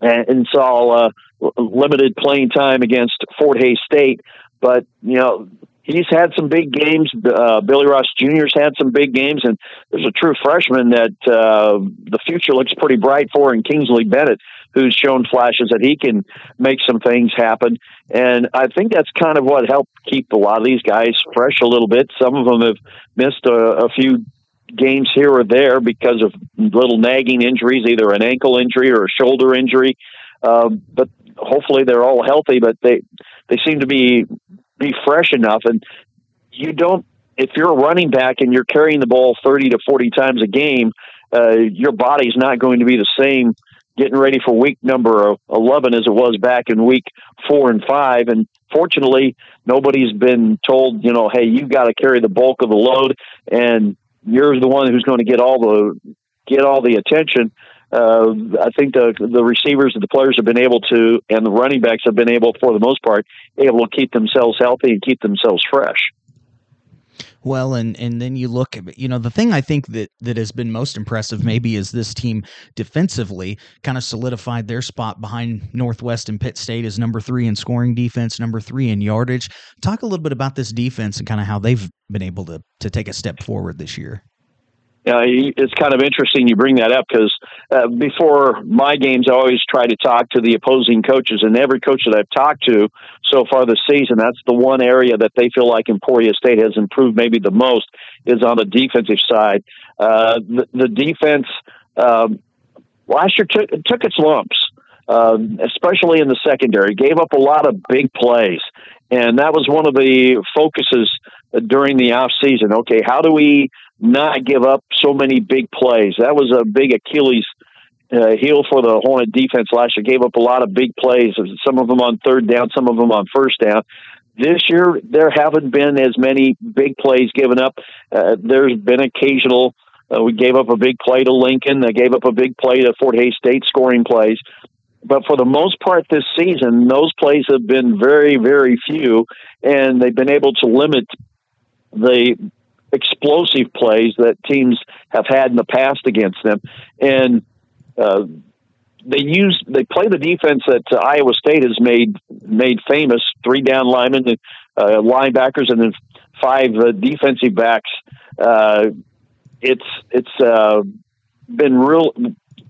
and, and, saw uh, limited playing time against Fort Hays State. But you know, he's had some big games. Uh, Billy Ross Jr.'s had some big games, and there's a true freshman that uh, the future looks pretty bright for in Kingsley Bennett, who's shown flashes that he can make some things happen. And I think that's kind of what helped keep a lot of these guys fresh a little bit. Some of them have missed a, a few games here or there because of little nagging injuries, either an ankle injury or a shoulder injury. Uh, but hopefully they're all healthy. But they they seem to be be fresh enough, and you don't. If you're a running back and you're carrying the ball 30 to 40 times a game, uh, your body's not going to be the same getting ready for week number 11 as it was back in week four and five. And fortunately, nobody's been told, you know, hey, you've got to carry the bulk of the load. And you're the one who's going to get all the get all the attention. Uh, I think the the receivers and the players have been able to, and the running backs have been able, for the most part, able to keep themselves healthy and keep themselves fresh. Well, and and then you look, you know, the thing I think that that has been most impressive maybe is this team defensively kind of solidified their spot behind Northwest and Pitt State as number three in scoring defense, number three in yardage. Talk a little bit about this defense and kind of how they've been able to to take a step forward this year. Uh, it's kind of interesting you bring that up because uh, before my games, I always try to talk to the opposing coaches, and every coach that I've talked to so far this season, that's the one area that they feel like Emporia State has improved maybe the most is on the defensive side. Uh, the, the, defense um, last year took, took its lumps, um, especially in the secondary, gave up a lot of big plays, and that was one of the focuses during the off season. Okay, how do we not give up so many big plays. That was a big Achilles uh, heel for the Hornet defense last year. Gave up a lot of big plays, some of them on third down, some of them on first down. This year, there haven't been as many big plays given up. Uh, there's been occasional. Uh, we gave up a big play to Lincoln. They gave up a big play to Fort Hays State scoring plays. But for the most part this season, those plays have been very, very few, and they've been able to limit the explosive plays that teams have had in the past against them, and uh, they use they play the defense that uh, Iowa State has made made famous: three down linemen, uh, linebackers, and then five uh, defensive backs. Uh, it's it's uh, been real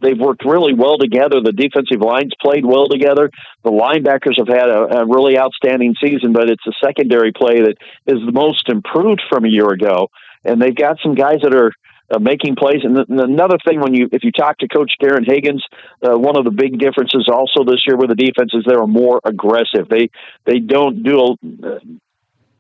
they've worked really well together. The defensive lines played well together. The linebackers have had a, a really outstanding season, but it's a secondary play that is the most improved from a year ago. And they've got some guys that are uh, making plays. And, th- and another thing, when you if you talk to Coach Garin Higgins, uh, one of the big differences also this year with the defense is they are more aggressive. They they don't do a,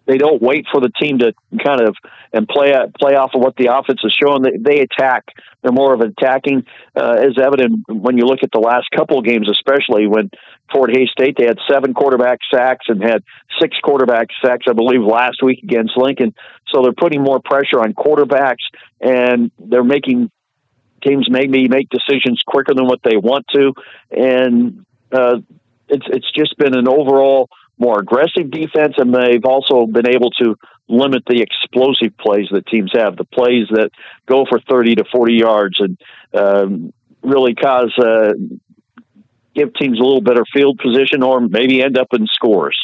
they don't wait for the team to kind of and play play off of what the offense is showing. They, they attack. They're more of attacking, uh, as evident when you look at the last couple of games, especially when Fort Hays State they had seven quarterback sacks and had six quarterback sacks, I believe, last week against Lincoln. So they're putting more pressure on quarterbacks, and they're making teams maybe make decisions quicker than what they want to, and uh, it's it's just been an overall more aggressive defense, and they've also been able to limit the explosive plays that teams have, the plays that go for 30 to 40 yards and um, really cause uh, give teams a little better field position or maybe end up in scores.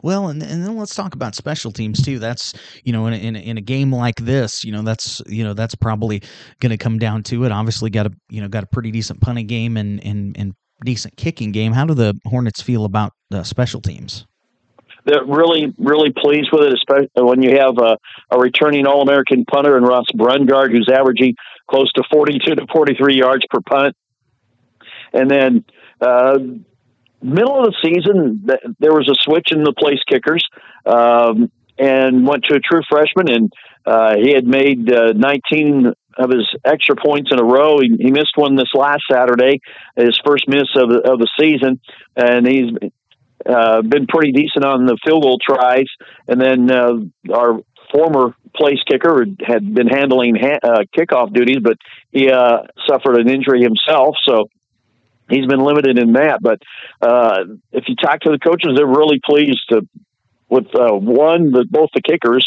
Well, and, and then let's talk about special teams too. That's you know in a, in a, in a game like this, you know that's you know that's probably going to come down to it. Obviously, got a you know got a pretty decent punting game and and and decent kicking game. How do the Hornets feel about the special teams? They're really, really pleased with it, especially when you have a, a returning All American punter in Ross Brungard, who's averaging close to 42 to 43 yards per punt. And then, uh, middle of the season, there was a switch in the place kickers um, and went to a true freshman, and uh, he had made uh, 19 of his extra points in a row. He, he missed one this last Saturday, his first miss of the, of the season, and he's uh, been pretty decent on the field goal tries. And then uh, our former place kicker had been handling ha- uh, kickoff duties, but he uh, suffered an injury himself, so he's been limited in that. But uh, if you talk to the coaches, they're really pleased to, with uh, one, the, both the kickers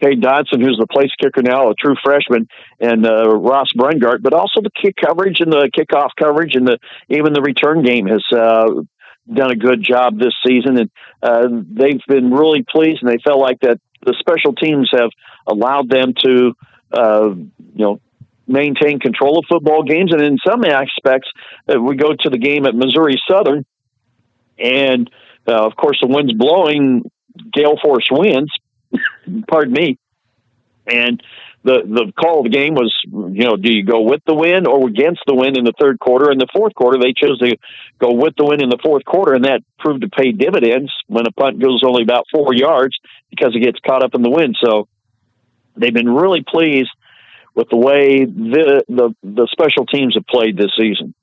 Cade Dodson, who's the place kicker now, a true freshman, and uh, Ross Brungart, but also the kick coverage and the kickoff coverage and the even the return game has uh, done a good job this season, and uh, they've been really pleased, and they felt like that the special teams have allowed them to, uh, you know, maintain control of football games, and in some aspects, uh, we go to the game at Missouri Southern, and uh, of course the wind's blowing, gale force winds, pardon me. And the the call of the game was, you know, do you go with the win or against the win in the third quarter? In the fourth quarter, they chose to go with the win in the fourth quarter, and that proved to pay dividends when a punt goes only about four yards because it gets caught up in the wind. So they've been really pleased with the way the the, the special teams have played this season.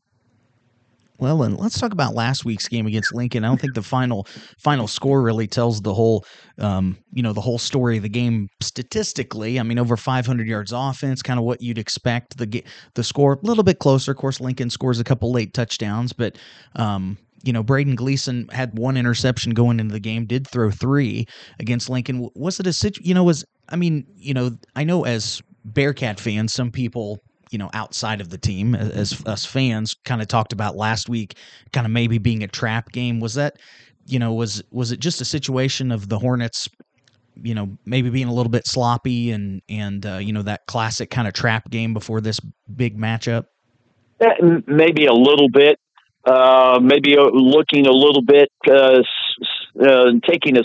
Well, and let's talk about last week's game against Lincoln. I don't think the final final score really tells the whole, um, you know, the whole story of the game statistically. I mean, over 500 yards offense, kind of what you'd expect. The the score a little bit closer. Of course, Lincoln scores a couple late touchdowns, but um, you know, Braden Gleason had one interception going into the game, did throw three against Lincoln. Was it a situ? You know, was I mean, you know, I know as Bearcat fans, some people you know outside of the team as us fans kind of talked about last week kind of maybe being a trap game. Was that you know was was it just a situation of the hornets you know maybe being a little bit sloppy and and uh, you know that classic kind of trap game before this big matchup? Eh, maybe a little bit. Uh, maybe looking a little bit uh, uh, taking a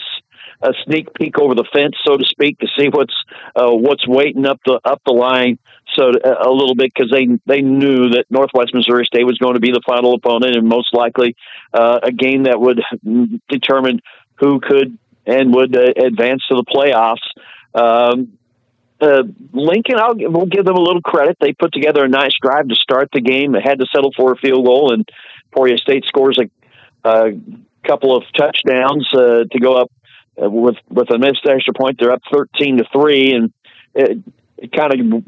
a sneak peek over the fence, so to speak, to see what's uh, what's waiting up the up the line. So uh, a little bit because they they knew that Northwest Missouri State was going to be the final opponent and most likely uh, a game that would determine who could and would uh, advance to the playoffs. Um, uh, Lincoln, I'll we'll give them a little credit. They put together a nice drive to start the game. They had to settle for a field goal, and Emporia State scores a, a couple of touchdowns uh, to go up uh, with with a missed extra point, they're up thirteen to three, and it, it kind of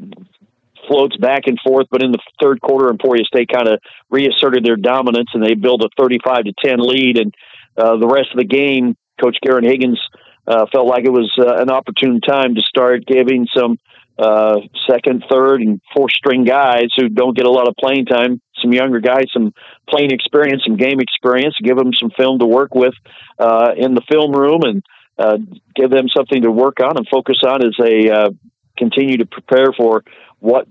floats back and forth. But in the third quarter, Emporia State kind of reasserted their dominance, and they built a thirty-five to ten lead. And uh, the rest of the game, Coach Garin Higgins uh, felt like it was uh, an opportune time to start giving some uh, second, third, and fourth string guys who don't get a lot of playing time, some younger guys, some playing experience, some game experience, give them some film to work with uh, in the film room and uh, give them something to work on and focus on as they continue to prepare for what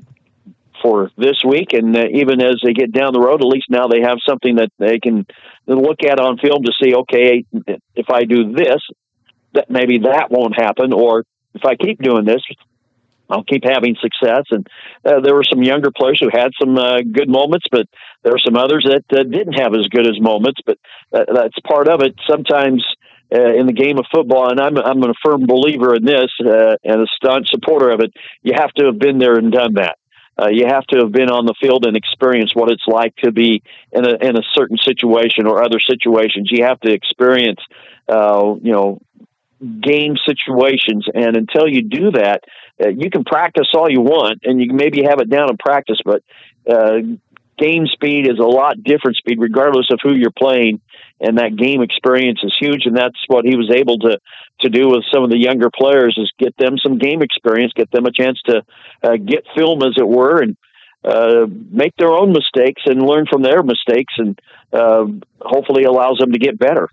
for this week, and uh, even as they get down the road, at least now they have something that they can look at on film to see. Okay, if I do this, that maybe that won't happen, or if I keep doing this, I'll keep having success. And uh, there were some younger players who had some uh, good moments, but there were some others that uh, didn't have as good as moments. But uh, that's part of it. Sometimes uh, in the game of football, and I'm I'm a firm believer in this uh, and a staunch supporter of it. You have to have been there and done that. Uh, you have to have been on the field and experienced what it's like to be in a in a certain situation or other situations. You have to experience, uh, you know, game situations, and until you do that, uh, you can practice all you want, and you maybe have it down in practice, but uh, game speed is a lot different speed, regardless of who you're playing and that game experience is huge. And that's what he was able to to do with some of the younger players is get them some game experience, get them a chance to uh, get film, as it were, and uh, make their own mistakes and learn from their mistakes, and uh, hopefully allows them to get better.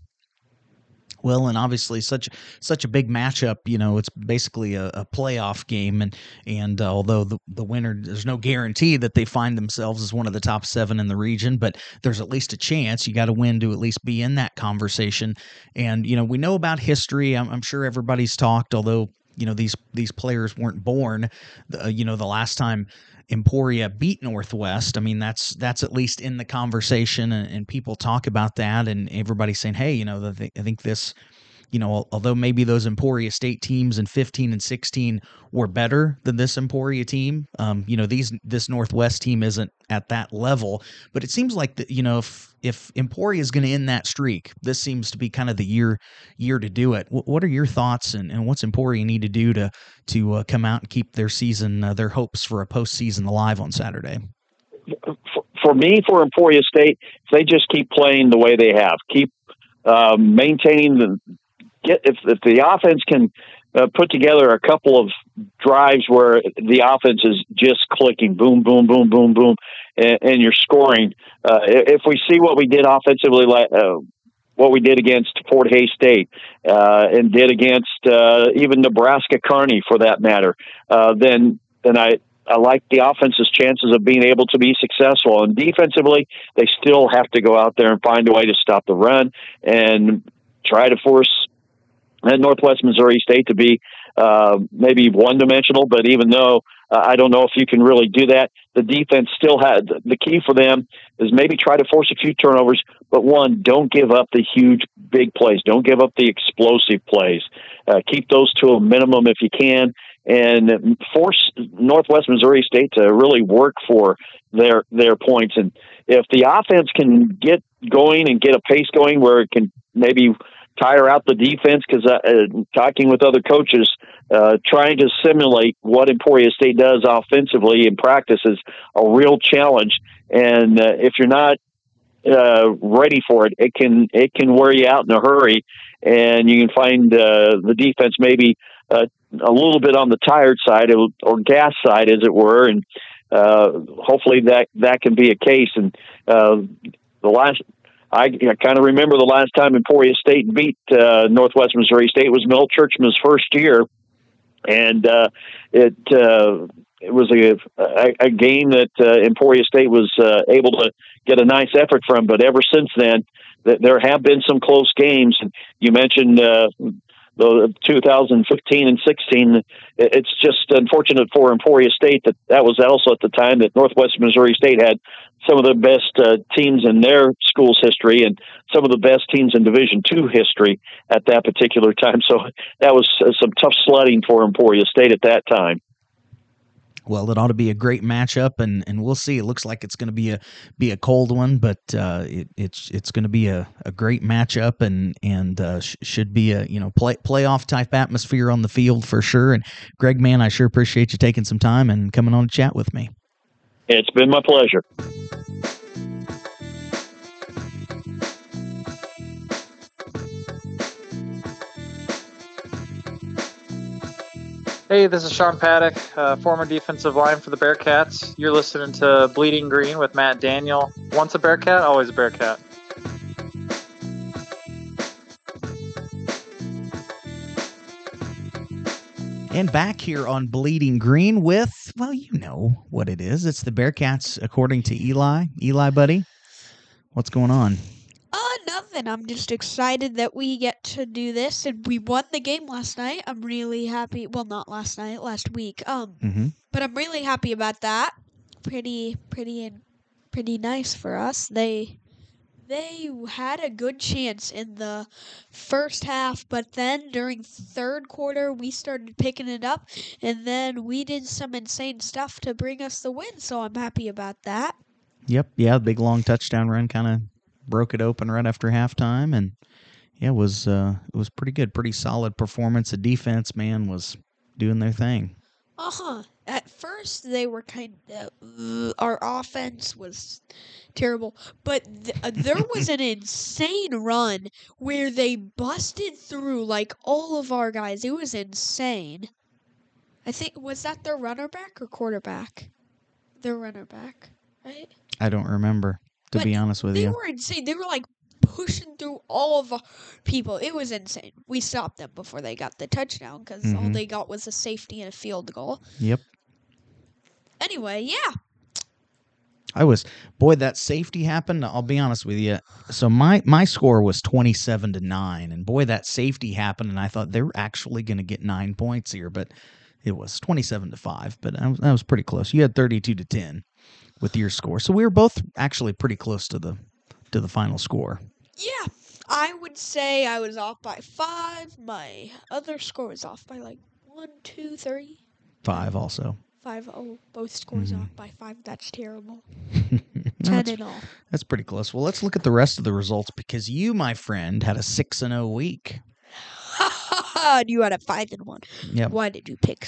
Well, and obviously such such a big matchup. You know, it's basically a, a playoff game, and and uh, although the the winner, there's no guarantee that they find themselves as one of the top seven in the region, but there's at least a chance. You got to win to at least be in that conversation. And you know, we know about history. I'm, I'm sure everybody's talked, although you know these these players weren't born. Uh, you know, the last time Emporia beat Northwest. I mean, that's that's at least in the conversation, and, and people talk about that, and everybody's saying, "Hey, you know, the, I think this you know, although maybe those Emporia State teams in 15 and 16 were better than this Emporia team, um, you know, these this Northwest team isn't at that level. But it seems like that, you know, if if Emporia is going to end that streak, this seems to be kind of the year year to do it. W- what are your thoughts, and, and what's Emporia need to do to to uh, come out and keep their season, uh, their hopes for a postseason alive on Saturday? For me, for Emporia State, if they just keep playing the way they have, keep um, maintaining the get if if the offense can uh, put together a couple of drives where the offense is just clicking, boom, boom, boom, boom, boom, and, and you're scoring. Uh, if we see what we did offensively, uh, what we did against Fort Hays State, uh, and did against uh, even Nebraska Kearney, for that matter, uh, then then I. I like the offense's chances of being able to be successful. And defensively, they still have to go out there and find a way to stop the run and try to force and Northwest Missouri State to be uh, maybe one dimensional, but even though uh, I don't know if you can really do that, the defense still had the key for them is maybe try to force a few turnovers, but one, don't give up the huge big plays, don't give up the explosive plays. Uh, keep those to a minimum if you can, and force Northwest Missouri State to really work for their their points. And if the offense can get going and get a pace going where it can maybe tire out the defense because uh, uh, talking with other coaches, uh, trying to simulate what Emporia State does offensively in practice is a real challenge. And uh, if you're not uh, ready for it, it can it can wear you out in a hurry, and you can find uh, the defense maybe a little bit on the tired side or, gas side, as it were, and hopefully that that can be a case. And the last I, I kind of remember the last time Emporia State beat uh, Northwest Missouri State was Mel Tjeerdsma's first year, and uh, it uh, it was a, a, a game that uh, Emporia State was uh, able to get a nice effort from. But ever since then, th- there have been some close games. You mentioned uh, the 2015 and 16. It's just unfortunate for Emporia State that that was also at the time that Northwest Missouri State had some of the best uh, teams in their school's history and some of the best teams in Division Two history at that particular time. So that was uh, some tough sledding for Emporia State at that time. Well, it ought to be a great matchup, and, and we'll see. It looks like it's going to be a be a cold one, but uh, it, it's it's going to be a, a great matchup, and and uh, sh- should be a you know play playoff type atmosphere on the field for sure. And Greg, man, I sure appreciate you taking some time and coming on to chat with me. It's been my pleasure. Hey, this is Sean Paddock, uh, former defensive line for the Bearcats. You're listening to Bleeding Green with Matt Daniel. Once a Bearcat, always a Bearcat. And back here on Bleeding Green with, well, you know what it is. It's the Bearcats, according to Eli. Eli, buddy, what's going on? Nothing. I'm just excited that we get to do this, and we won the game last night. I'm really happy. Well, not last night, last week. Um, Mm-hmm. but I'm really happy about that. Pretty, pretty, and pretty nice for us. They, they had a good chance in the first half, but then during third quarter we started picking it up, and then we did some insane stuff to bring us the win. So I'm happy about that. Yep. Yeah, big long touchdown run kind of broke it open right after halftime, and yeah, it was uh, it was pretty good, pretty solid performance. The defense, man, was doing their thing. Uh huh. At first, they were kind of. our offense was terrible, but th- uh, there was an insane run where they busted through like all of our guys. It was insane. I think was that their runner back or quarterback? Their runner back, right? I don't remember, to But be honest with They you. They were insane. They were like pushing through all of our people. It was insane. We stopped them before they got the touchdown because all Mhm. they got was a safety and a field goal. Yep. Anyway, yeah. I was boy that safety happened. I'll be honest with you. So my my score was twenty seven to nine, and boy that safety happened, and I thought they're actually going to get nine points here, but it was twenty seven to five. But I was, that was pretty close. You had thirty two to ten with your score, so we were both actually pretty close to the to the final score. Yeah. I would say I was off by five. My other score was off by like one, two, three, Five also. five. Oh, both scores Mhm. off by five. That's terrible. Ten all. that's pretty close. Well, let's look at the rest of the results because you, my friend, had a six and zero week. And you had a five and one. Yep. Why did you pick?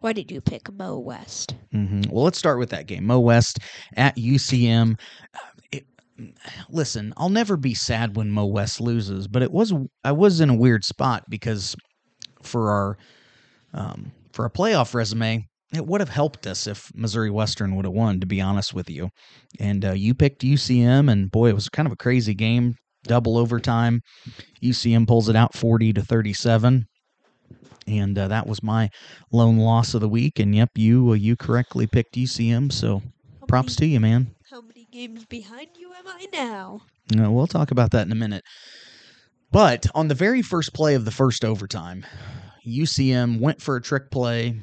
Why did you pick Mo West? hmm Well, let's start with that game. Mo West at UCM. Uh, It, listen, I'll never be sad when Mo West loses, but it was I was in a weird spot because for our um, for a playoff resume, it would have helped us if Missouri Western would have won. To be honest with you, and uh, you picked UCM, and boy, it was kind of a crazy game, double overtime. UCM pulls it out forty to thirty-seven. And uh, that was my lone loss of the week. And yep, you uh, you correctly picked UCM. So How props many, to you, man. How many games behind you am I now? No, we'll talk about that in a minute. But on the very first play of the first overtime, UCM went for a trick play.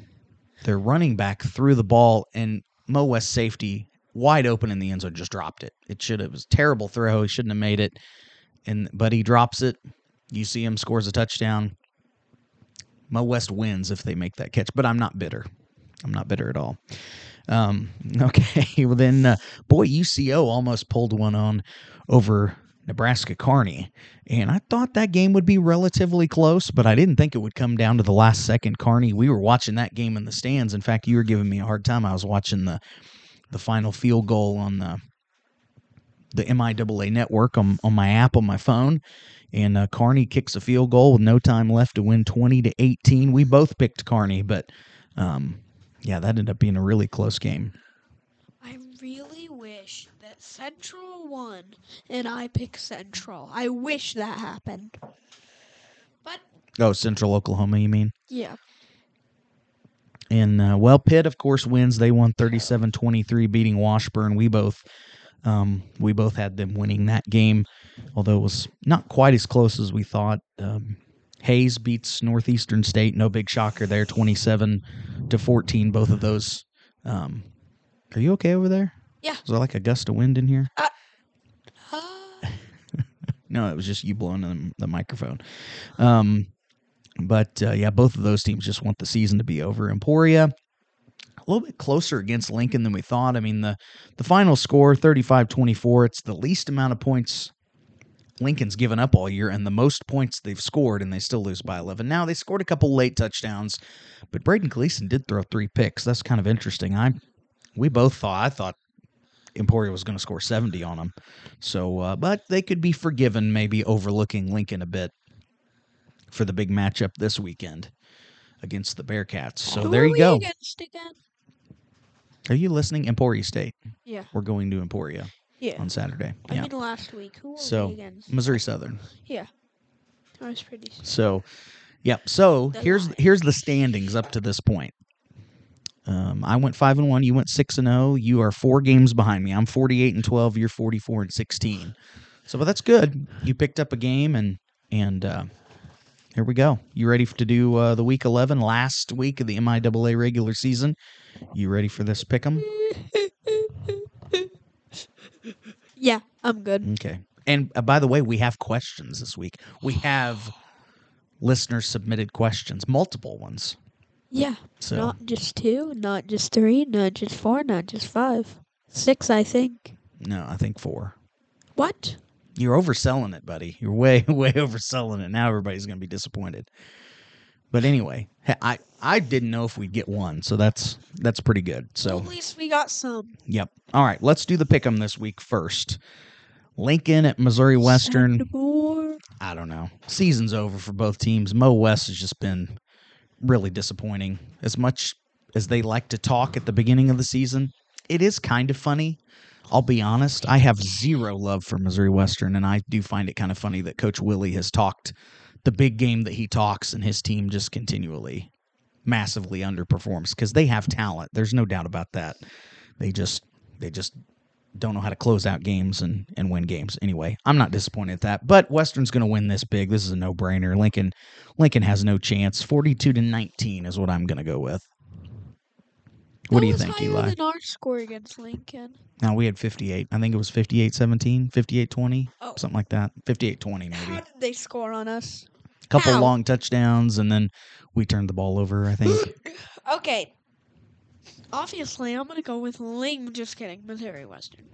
Their running back threw the ball, and Mo West safety wide open in the end zone just dropped it. It should have it was a terrible throw. He shouldn't have made it. And but he drops it. UCM scores a touchdown. Mo West wins if they make that catch, but I'm not bitter. I'm not bitter at all. Um, okay, well then, uh, boy, UCO almost pulled one on over Nebraska Kearney, and I thought that game would be relatively close, but I didn't think it would come down to the last second. Kearney, we were watching that game in the stands. In fact, you were giving me a hard time. I was watching the the final field goal on the the MIAA network on on my app on my phone, and uh, Kearney kicks a field goal with no time left to win twenty to eighteen. We both picked Kearney, but um, yeah, that ended up being a really close game. I really wish that Central won and I picked Central. I wish that happened. But Oh, Central Oklahoma, you mean? yeah. And uh, well, Pitt, of course, wins. They won 37-23, beating Washburn. We both, um, we both had them winning that game, although it was not quite as close as we thought. Um, Hays beats Northeastern State. No big shocker there, 27 to 14. Both of those. Um, are you okay over there? Yeah. Is there like a gust of wind in here? Uh, No, it was just you blowing the, the microphone. Um, but uh, yeah, both of those teams just want the season to be over. Emporia, little bit closer against Lincoln than we thought. I mean, the, the final score, 35 24, it's the least amount of points Lincoln's given up all year and the most points they've scored, and they still lose by 11. Now, they scored a couple late touchdowns, but Braden Gleason did throw three picks. That's kind of interesting. I We both thought, I thought Emporia was going to score 70 on them. So, uh, but they could be forgiven, maybe overlooking Lincoln a bit for the big matchup this weekend against the Bearcats. So who there you go. Are you listening? Emporia State. Yeah. We're going to Emporia Yeah. on Saturday. I Yeah. mean, last week. Who So, against? Missouri Southern. Yeah. That was pretty. So, Yep. So The here's Lions. here's the standings up to this point. Um, I went five and one. You went six and zero. You are four games behind me. I'm 48 and 12. You're 44 and 16. So, but that's good. You picked up a game, and and uh, here we go. You ready to do uh, the week 11, last week of the MIAA regular season? You ready for this pick 'em? Yeah, I'm good. Okay. And uh, by the way, we have questions this week. We have listener submitted questions, multiple ones. Yeah, So not just two, not just three, not just four, not just five, six. I think. no, I think four. What? You're overselling it, buddy. You're way, way overselling it. Now everybody's going to be disappointed. But anyway, I I didn't know if we'd get one, so that's that's pretty good. So At least we got some. yep. All right, let's do the pick'em this week first. Lincoln at Missouri Western. I don't know. Season's over for both teams. Mo West has just been really disappointing. As much as they like to talk at the beginning of the season, it is kind of funny. I'll be honest. I have zero love for Missouri Western, and I do find it kind of funny that Coach Willie has talked the big game that he talks, and his team just continually massively underperforms because they have talent. There's no doubt about that. They just they just don't know how to close out games and, and win games. Anyway, I'm not disappointed at that. But Western's going to win this big. This is a no brainer. Lincoln Lincoln has no chance. 42 to 19 is what I'm going to go with. What That do you think, higher Eli? Than our score against Lincoln. Now we had 58. I think it was 58 17, 58 20, Oh. something like that. 58 20 maybe. How did they score on us? A couple How? long touchdowns and then we turned the ball over, I think. Okay. Obviously, I'm gonna go with Ling. Just kidding. Missouri Western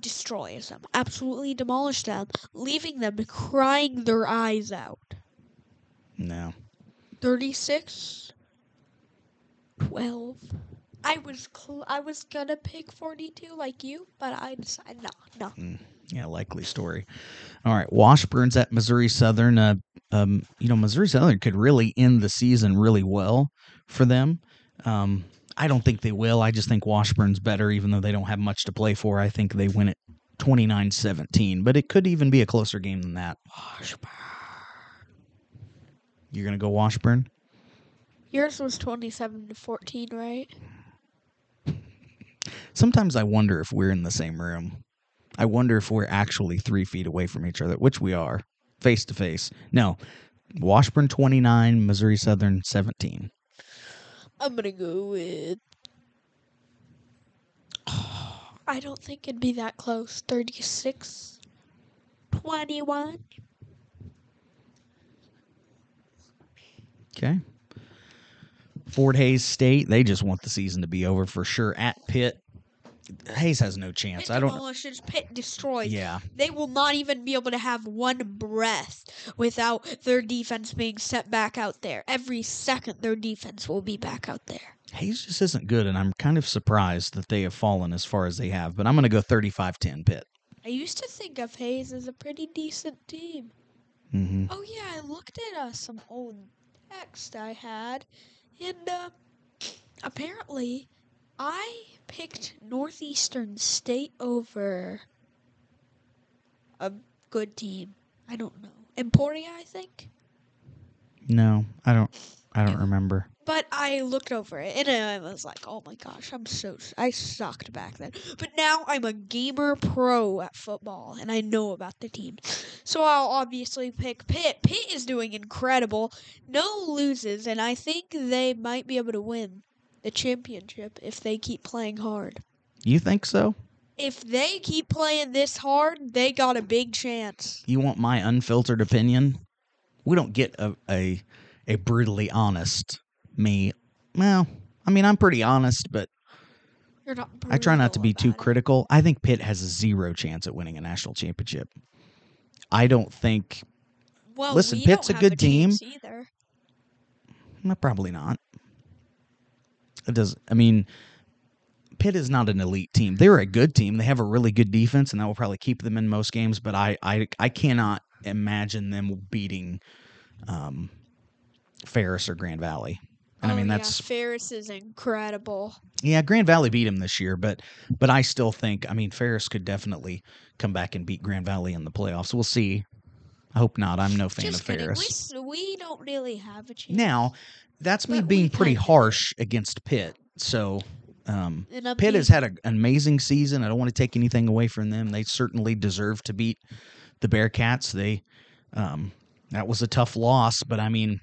destroys them. Absolutely demolish them, leaving them crying their eyes out. no. 36 12 I was cl- I was gonna pick 42 like you, but I decided no, no. Yeah, likely story. All right, Washburn's at Missouri Southern. Uh, um, you know, Missouri Southern could really end the season really well for them. Um, I don't think they will. I just think Washburn's better, even though they don't have much to play for. I think they win it 29 17, but it could even be a closer game than that. Washburn. You're going to go Washburn? Yours was 27 to 14, right? Sometimes I wonder if we're in the same room. I wonder if we're actually three feet away from each other, which we are, face to face. No, Washburn 29, Missouri Southern 17. I'm gonna go with. I don't think it'd be that close. 36 21. Okay. Fort Hays State, they just want the season to be over for sure. At Pitt, Hays has no chance. I don't. demolishes, Pitt destroys. Yeah, They will not even be able to have one breath without their defense being set back out there. Every second, their defense will be back out there. Hays just isn't good, and I'm kind of surprised that they have fallen as far as they have. But I'm going to go 35-10 Pitt. I used to think of Hays as a pretty decent team. hmm Oh yeah, I looked at uh, some old text I had, and uh, apparently, I picked Northeastern State over a good team. I don't know Emporia, I think. No, I don't. I don't remember. But I looked over it and I was like, "Oh my gosh, I'm so I sucked back then." But now I'm a gamer pro at football and I know about the team. So I'll obviously pick Pitt. Pitt is doing incredible. No loses and I think they might be able to win the championship if they keep playing hard. You think so? If they keep playing this hard, they got a big chance. You want my unfiltered opinion? We don't get a a, a brutally honest me. Well, I mean, I'm pretty honest, but You're not I try not to be too it. critical. I think Pitt has a zero chance at winning a national championship. I don't think. Well, Listen, Pitt's a good team. Either. Probably not. It does. I mean, Pitt is not an elite team. They're a good team. They have a really good defense, and that will probably keep them in most games. But I, I, I cannot imagine them beating um, Ferris or Grand Valley. And I Oh, mean, yeah, that's Ferris is incredible. Yeah, Grand Valley beat him this year, but but I still think I mean Ferris could definitely come back and beat Grand Valley in the playoffs. We'll see. I hope not. I'm no fan Just of kidding. Ferris. s- we don't really have a chance. Now, that's me But being pretty harsh against Pitt. So, um, Pitt has had a, an amazing season. I don't want to take anything away from them. They certainly deserve to beat the Bearcats. They um, that was a tough loss, but I mean,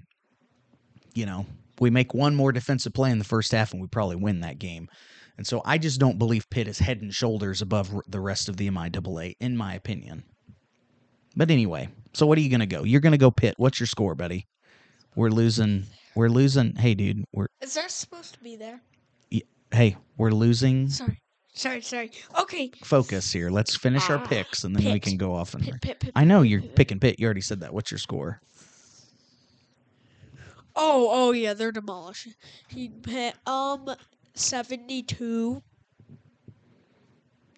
you know, we make one more defensive play in the first half and we probably win that game. And so I just don't believe Pitt is head and shoulders above the rest of the MIAA, in my opinion. But anyway, so what are you going to go? You're going to go Pitt. What's your score, buddy? We're losing. We're losing. Hey, dude. We're Is that supposed to be there? hey, we're losing Sorry. Sorry, sorry. Okay. focus here. Let's finish our Ah, picks and then we can go off and. Pit, pit, pit, I know you're pit, pit. picking Pitt. You already said that. What's your score? Oh, oh yeah, they're demolishing. He pit, um, seventy-two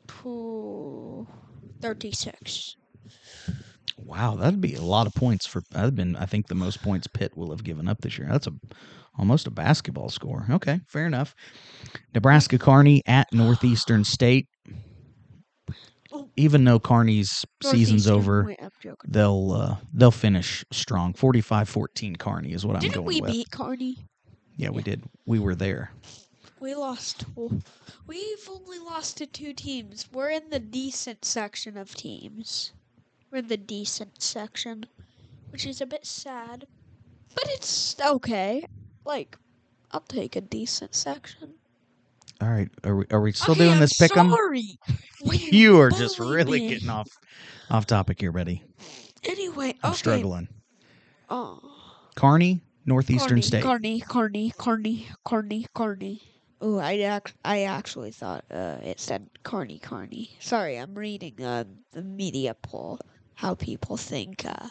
to thirty-six. Wow, that'd be a lot of points for. That'd been, I think, the most points Pitt will have given up this year. That's a almost a basketball score. Okay, fair enough. Nebraska Kearney at Northeastern State. Even though Kearney's season's over, I'm they'll uh, they'll finish strong. 45-14 Kearney is what I'm Didn't going we with. beat Kearney? yeah, we did. We were there. We lost. We've only lost to two teams. We're in the decent section of teams. We're in the decent section, which is a bit sad, but it's okay. Like, I'll take a decent section. All right, are we are we still doing this pick 'em? Sorry. You are just really me? getting off off topic here, buddy. Anyway, I'm okay. struggling. Oh, Kearney, Northeastern Kearney, State. Kearney, Kearney, Kearney, Kearney, Kearney. Oh, I ac- I actually thought uh, it said Kearney, Kearney. Sorry, I'm reading uh, the media poll. How people think uh,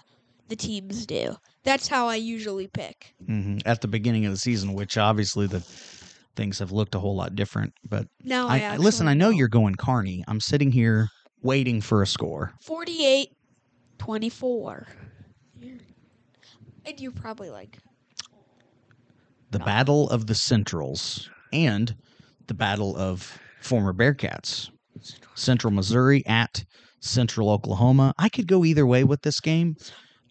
the teams do. That's how I usually pick. hmm At the beginning of the season, which obviously the things have looked a whole lot different. But Now I, I, listen. I know you're going Kearney. I'm sitting here waiting for a score. 48, 24. And you're probably like, The No. Battle of the Centrals and the Battle of former Bearcats. Central Missouri at Central Oklahoma. I could go either way with this game.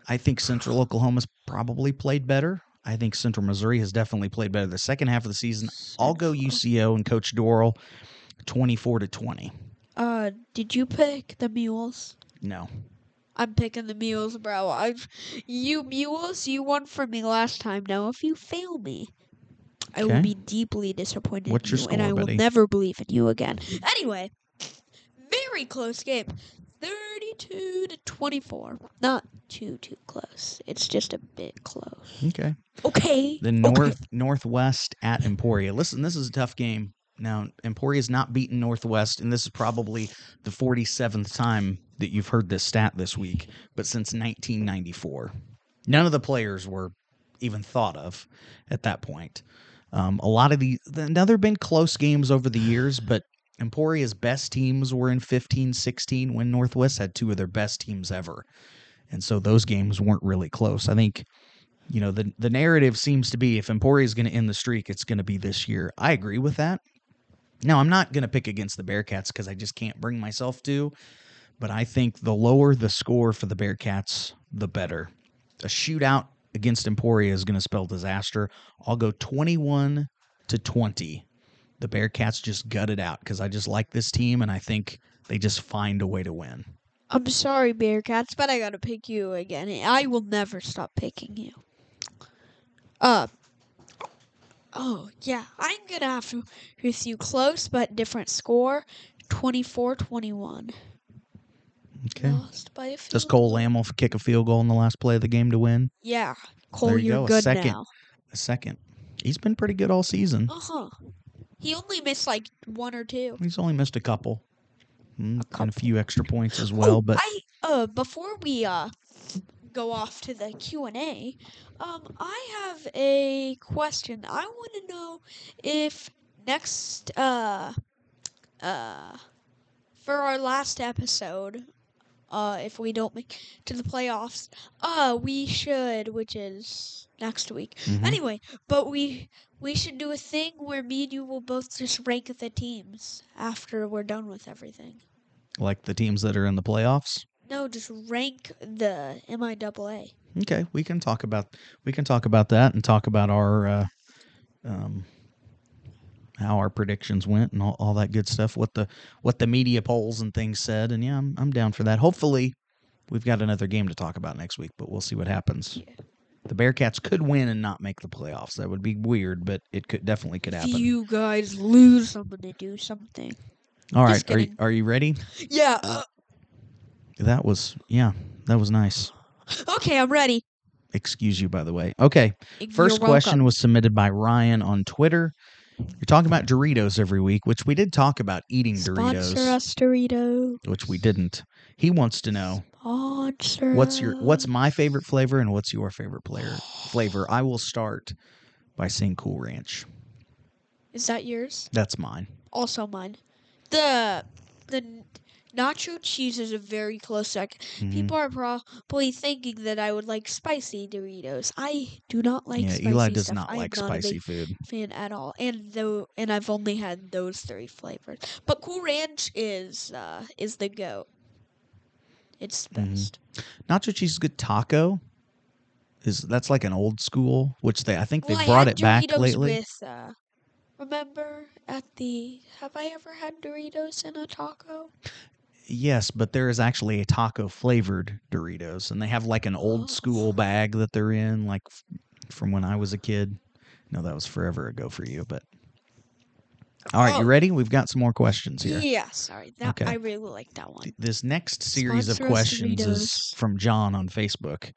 I think Central Oklahoma's probably played better. I think Central Missouri has definitely played better. The second half of the season, I'll go UCO and Coach Dorrel, twenty-four to twenty. uh, did you pick the mules? No, I'm picking the mules, bro. I've you mules, you won for me last time. Now if you fail me, I will be deeply disappointed What's your you, and score, I will never believe in you again. Anyway, very close game. 32 to 24. Not too too close. It's just a bit close. okay. Okay. The okay. North Northwest at Emporia. Listen, this is a tough game. Now, Emporia's not beaten Northwest, and this is probably the 47th time that you've heard this stat this week, but since 1994. None of the players were even thought of at that point. Um, a lot of the, the now there have been close games over the years, but Emporia's best teams were in 15 16 when Northwest had two of their best teams ever. And so those games weren't really close. I think you know the the narrative seems to be if Emporia is going to end the streak, it's going to be this year. I agree with that. Now I'm not going to pick against the Bearcats because I just can't bring myself to. But I think the lower the score for the Bearcats, the better. A shootout against Emporia is going to spell disaster. I'll go 21 to 20. The Bearcats just gut it out because I just like this team and I think they just find a way to win. I'm sorry, Bearcats, but I gotta pick you again. I will never stop picking you. Uh. Oh, yeah. I'm gonna have to with you close but different score 24 21. Okay. Lost by a field. Does Cole Lamel kick a field goal in the last play of the game to win? Yeah. Cole, There you you're go, a good second. now. A second. He's been pretty good all season. Uh huh. He only missed like one or two. He's only missed a couple. Mm, and couple. a few extra points as well, Oh, but I uh before we uh go off to the Q and A, um, I have a question. I want to know if next uh uh for our last episode, uh, if we don't make to the playoffs, uh, we should, which is next week. Mhm. Anyway, but we we should do a thing where me and you will both just rank the teams after we're done with everything. like the teams that are in the playoffs. No, just rank the MIAA. Okay, we can talk about we can talk about that and talk about our uh, um, how our predictions went and all, all that good stuff. What the what the media polls and things said, and yeah, I'm I'm down for that. Hopefully, we've got another game to talk about next week, but we'll see what happens. Yeah. The Bearcats could win and not make the playoffs. That would be weird, but it could definitely could If happen. you guys lose, I'm gonna do something. all right, are you, are you ready? Yeah. uh, That was yeah, that was nice. okay, I'm ready. Excuse you, by the way. Okay. First question was submitted by Ryan on Twitter. You're talking about Doritos every week, which we did talk about eating Sponsor Doritos, us, Dorito. which we didn't. He wants to know Sponsor. what's your what's my favorite flavor and what's your favorite player flavor. I will start by saying Cool Ranch. Is that yours? That's mine. Also mine. The the nacho cheese is a very close second. Mhm. People are probably thinking that I would like spicy Doritos. I do not like spicy food. yeah, Eli does stuff. not like not a spicy big food. fan at all. And though and I've only had those three flavors. But Cool Ranch is uh is the goat. It's the Mhm. best. Nacho cheese is good. Taco is that's like an old school, which they I think they Well, I brought it back Doritos lately. With, uh, remember at the have I ever had Doritos in a taco? Yes, but there is actually a taco flavored Doritos, and they have like an old Oh. school bag that they're in, like f- from when I was a kid. No, that was forever ago for you, but. All right, Oh. you ready? We've got some more questions here. Yeah, sorry. That Okay. I really like that one. Th- This next series of Sponsor us, questions is Doritos. from John on Facebook.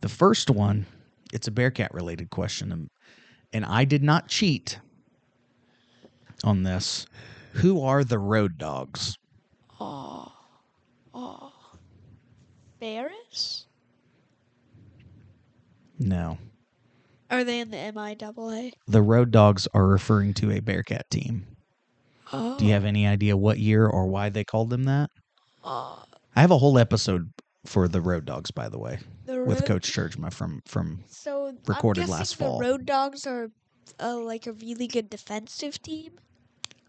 The first one, it's a Bearcat related question, and, and I did not cheat on this. Who are the road dogs? Oh, oh, Barris? No. Are they in the MIAA? The road dogs are referring to a Bearcat team. Oh, Do you have any idea what year or why they called them that? uh, I have a whole episode for the road dogs, by the way, the with road- Coach Tjeerdsma from from. So recorded I'm last fall. The Road Dogs are uh, like a really good defensive team.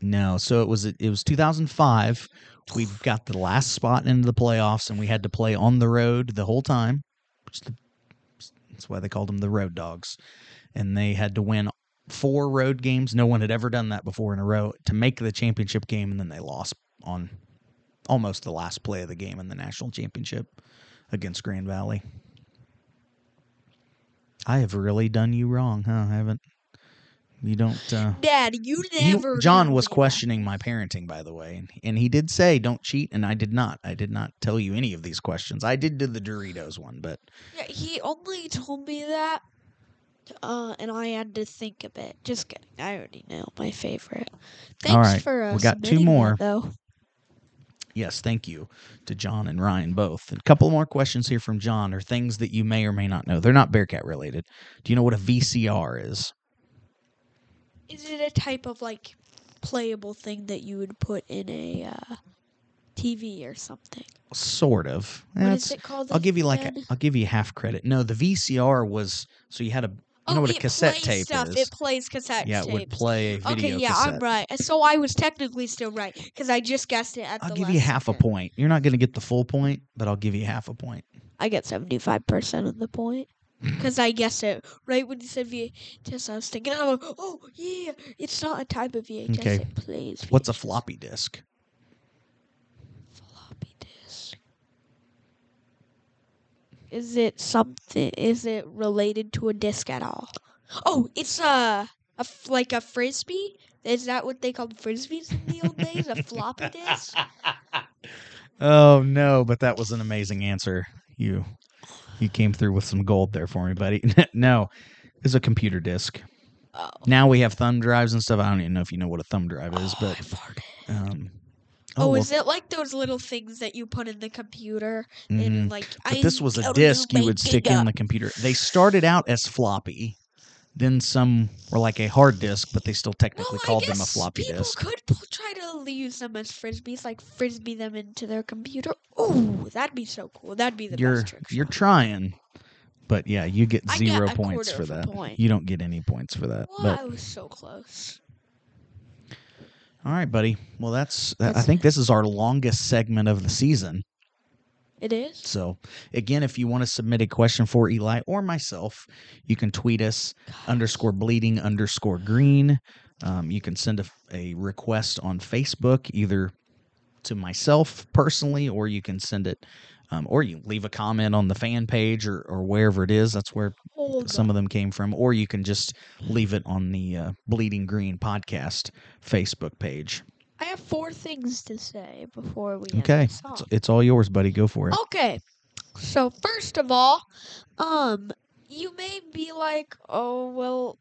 No, so it was it was 2005. We got the last spot into the playoffs, and we had to play on the road the whole time. Which the, that's why they called them the Road Dogs, and they had to win four road games. No one had ever done that before in a row to make the championship game, and then they lost on almost the last play of the game in the national championship against Grand Valley. I have really done you wrong, huh? I haven't. You don't. Uh, Dad, you never. John was that. questioning my parenting, by the way, and, and he did say don't cheat, and I did not. I did not tell you any of these questions. I did do the Doritos one, but Yeah, he only told me that, uh, and I had to think a bit. Just kidding. I already know my favorite. Thanks right, for uh, we got two submitting that, more. though. yes, thank you to John and Ryan both. And a couple more questions here from John are things that you may or may not know. They're not Bearcat related. Do you know what a VCR is? Is it a type of like playable thing that you would put in a uh, TV or something? Sort of. What That's- is it called? I'll give you like a, again? I'll give you half credit. No, the VCR was so you had a you oh, know what a it cassette plays tape stuff. is. It plays cassette yeah, it would play a video Okay, yeah, cassette. I'm right. So I was technically still right because I just guessed it at I'll the give last you half a point. You're not going to get the full point, but I'll give you half a point. I get seventy five percent of the point because I guessed it right when you said VHS. I was thinking, oh, oh yeah, it's not a type of VHS. Okay. It plays. What's a floppy disk? floppy disk? Is it something? Is it related to a disc at all? Oh, it's a, a like a frisbee. Is that what they called frisbees in the old days? A floppy disk? oh no, but that was an amazing answer. You you came through with some gold there for me, buddy. no, it's a computer disk. Oh. Now we have thumb drives and stuff. I don't even know if you know what a thumb drive is, Oh, I but farted. um, Oh, well, is it like those little things that you put in the computer mhm. and like? But I this was a disk you would stick in the computer. They started out as floppy, then some were like a hard disk, but they still technically well, called them a floppy people disk. People could try to use them as frisbees, like frisbee them into their computer. Oh, that'd be so cool. That'd be the you're best trick. you're shot. trying, but yeah, you get I get zero points for that. point. You don't get any points for that. Well, but I was so close. all right, buddy. Well, that's. I think this is our longest segment of the season. It is. So, again, if you want to submit a question for Eli or myself, you can tweet us underscore bleeding underscore green. Um, you can send a, a request on Facebook either to myself personally, or you can send it, um, or you leave a comment on the fan page or, or wherever it is. That's where Hold some of them came from, or you can just leave it on the uh, Bleeding Green podcast Facebook page. I have four things to say before we end Okay, it's, it's all yours, buddy. Go for it. Okay. So first of all, um, you may be like, oh well,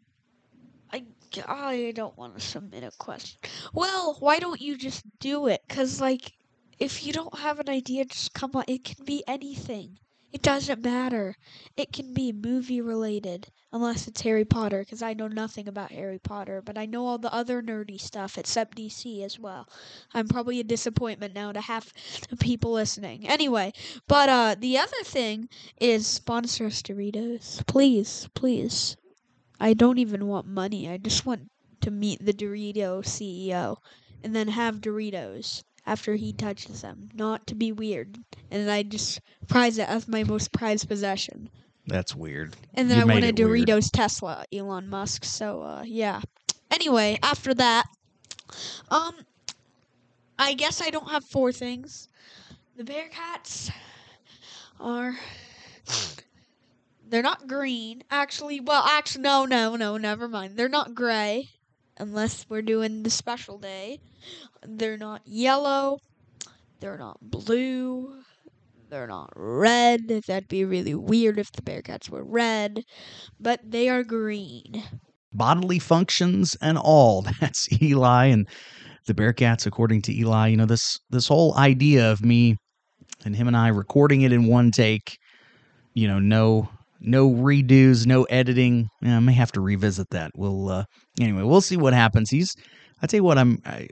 I I don't want to submit a question. Well, why don't you just do it? Cause like, if you don't have an idea, just come on. It can be anything. It doesn't matter. It can be movie related, unless it's Harry Potter, because I know nothing about Harry Potter, but I know all the other nerdy stuff except DC as well. I'm probably a disappointment now to half the people listening. Anyway, but uh, the other thing is sponsor us Doritos, please, please. I don't even want money. I just want to meet the Dorito CEO and then have Doritos after he touches them, not to be weird. And I just prize it as my most prized possession. That's weird. And then You I want a it weird. Doritos Tesla, Elon Musk. So uh, yeah. Anyway, after that, um, I guess I don't have four things. The Bearcats are. They're not green. Actually, well, actually, no, no, no, never mind. They're not gray, unless we're doing the special day. They're not yellow. They're not blue. They're not red. That'd be really weird if the Bearcats were red. But they are green. bodily functions and all. That's Eli and the Bearcats, according to Eli. You know this this whole idea of me and him and I recording it in one take. You know, no no redos, no editing. I may have to revisit that. We'll uh, anyway. We'll see what happens. He's. I tell you what. I'm. I,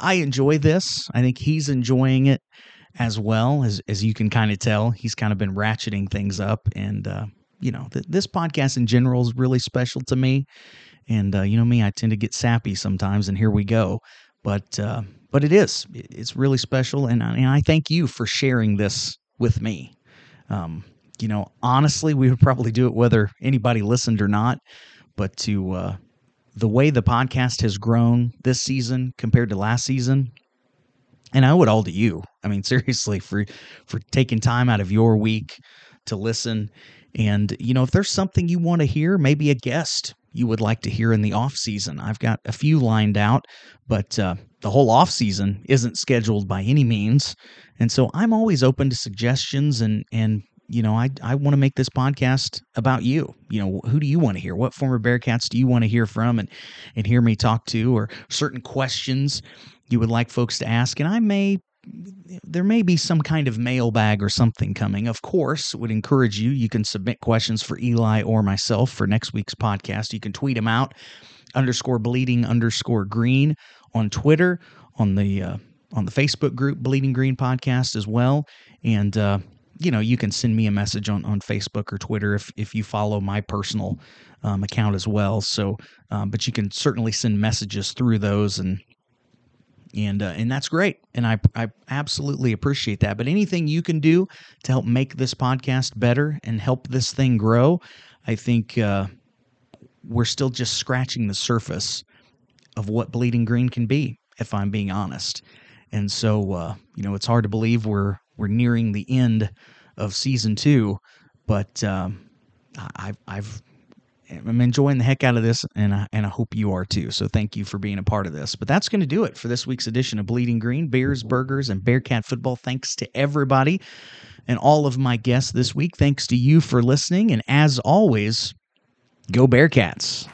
I enjoy this. I think he's enjoying it as well as as you can kind of tell. He's kind of been ratcheting things up, and uh, you know, th- this podcast in general is really special to me. And uh, you know me, I tend to get sappy sometimes, and here we go. But uh, but it is, it's really special, and I, and I thank you for sharing this with me. Um, you know, honestly, we would probably do it whether anybody listened or not. But to uh, the way the podcast has grown this season compared to last season, and I owe it all to you. I mean, seriously, for for taking time out of your week to listen. And you know, if there's something you want to hear, maybe a guest you would like to hear in the off season. I've got a few lined out, but uh, the whole off season isn't scheduled by any means. And so I'm always open to suggestions and and you know, I I want to make this podcast about you. You know, who do you want to hear? What former Bearcats do you want to hear from and and hear me talk to or certain questions you would like folks to ask and I may there may be some kind of mailbag or something coming. Of course, would encourage you. You can submit questions for Eli or myself for next week's podcast. You can tweet them out underscore bleeding underscore green on Twitter, on the uh, on the Facebook group Bleeding Green Podcast as well, and uh, you know you can send me a message on on Facebook or Twitter if if you follow my personal um, account as well. So, um, but you can certainly send messages through those and and uh, and that's great. And I, I absolutely appreciate that. But anything you can do to help make this podcast better and help this thing grow i think uh, we're still just scratching the surface of what bleeding green can be if i'm being honest. And so uh, you know it's hard to believe we're we're nearing the end of season two but um, I, I've I'm enjoying the heck out of this, and I, and I hope you are too. So thank you for being a part of this. But that's going to do it for this week's edition of Bleeding Green Beers, Burgers, and Bearcat Football. Thanks to everybody and all of my guests this week. Thanks to you for listening, and as always, go Bearcats.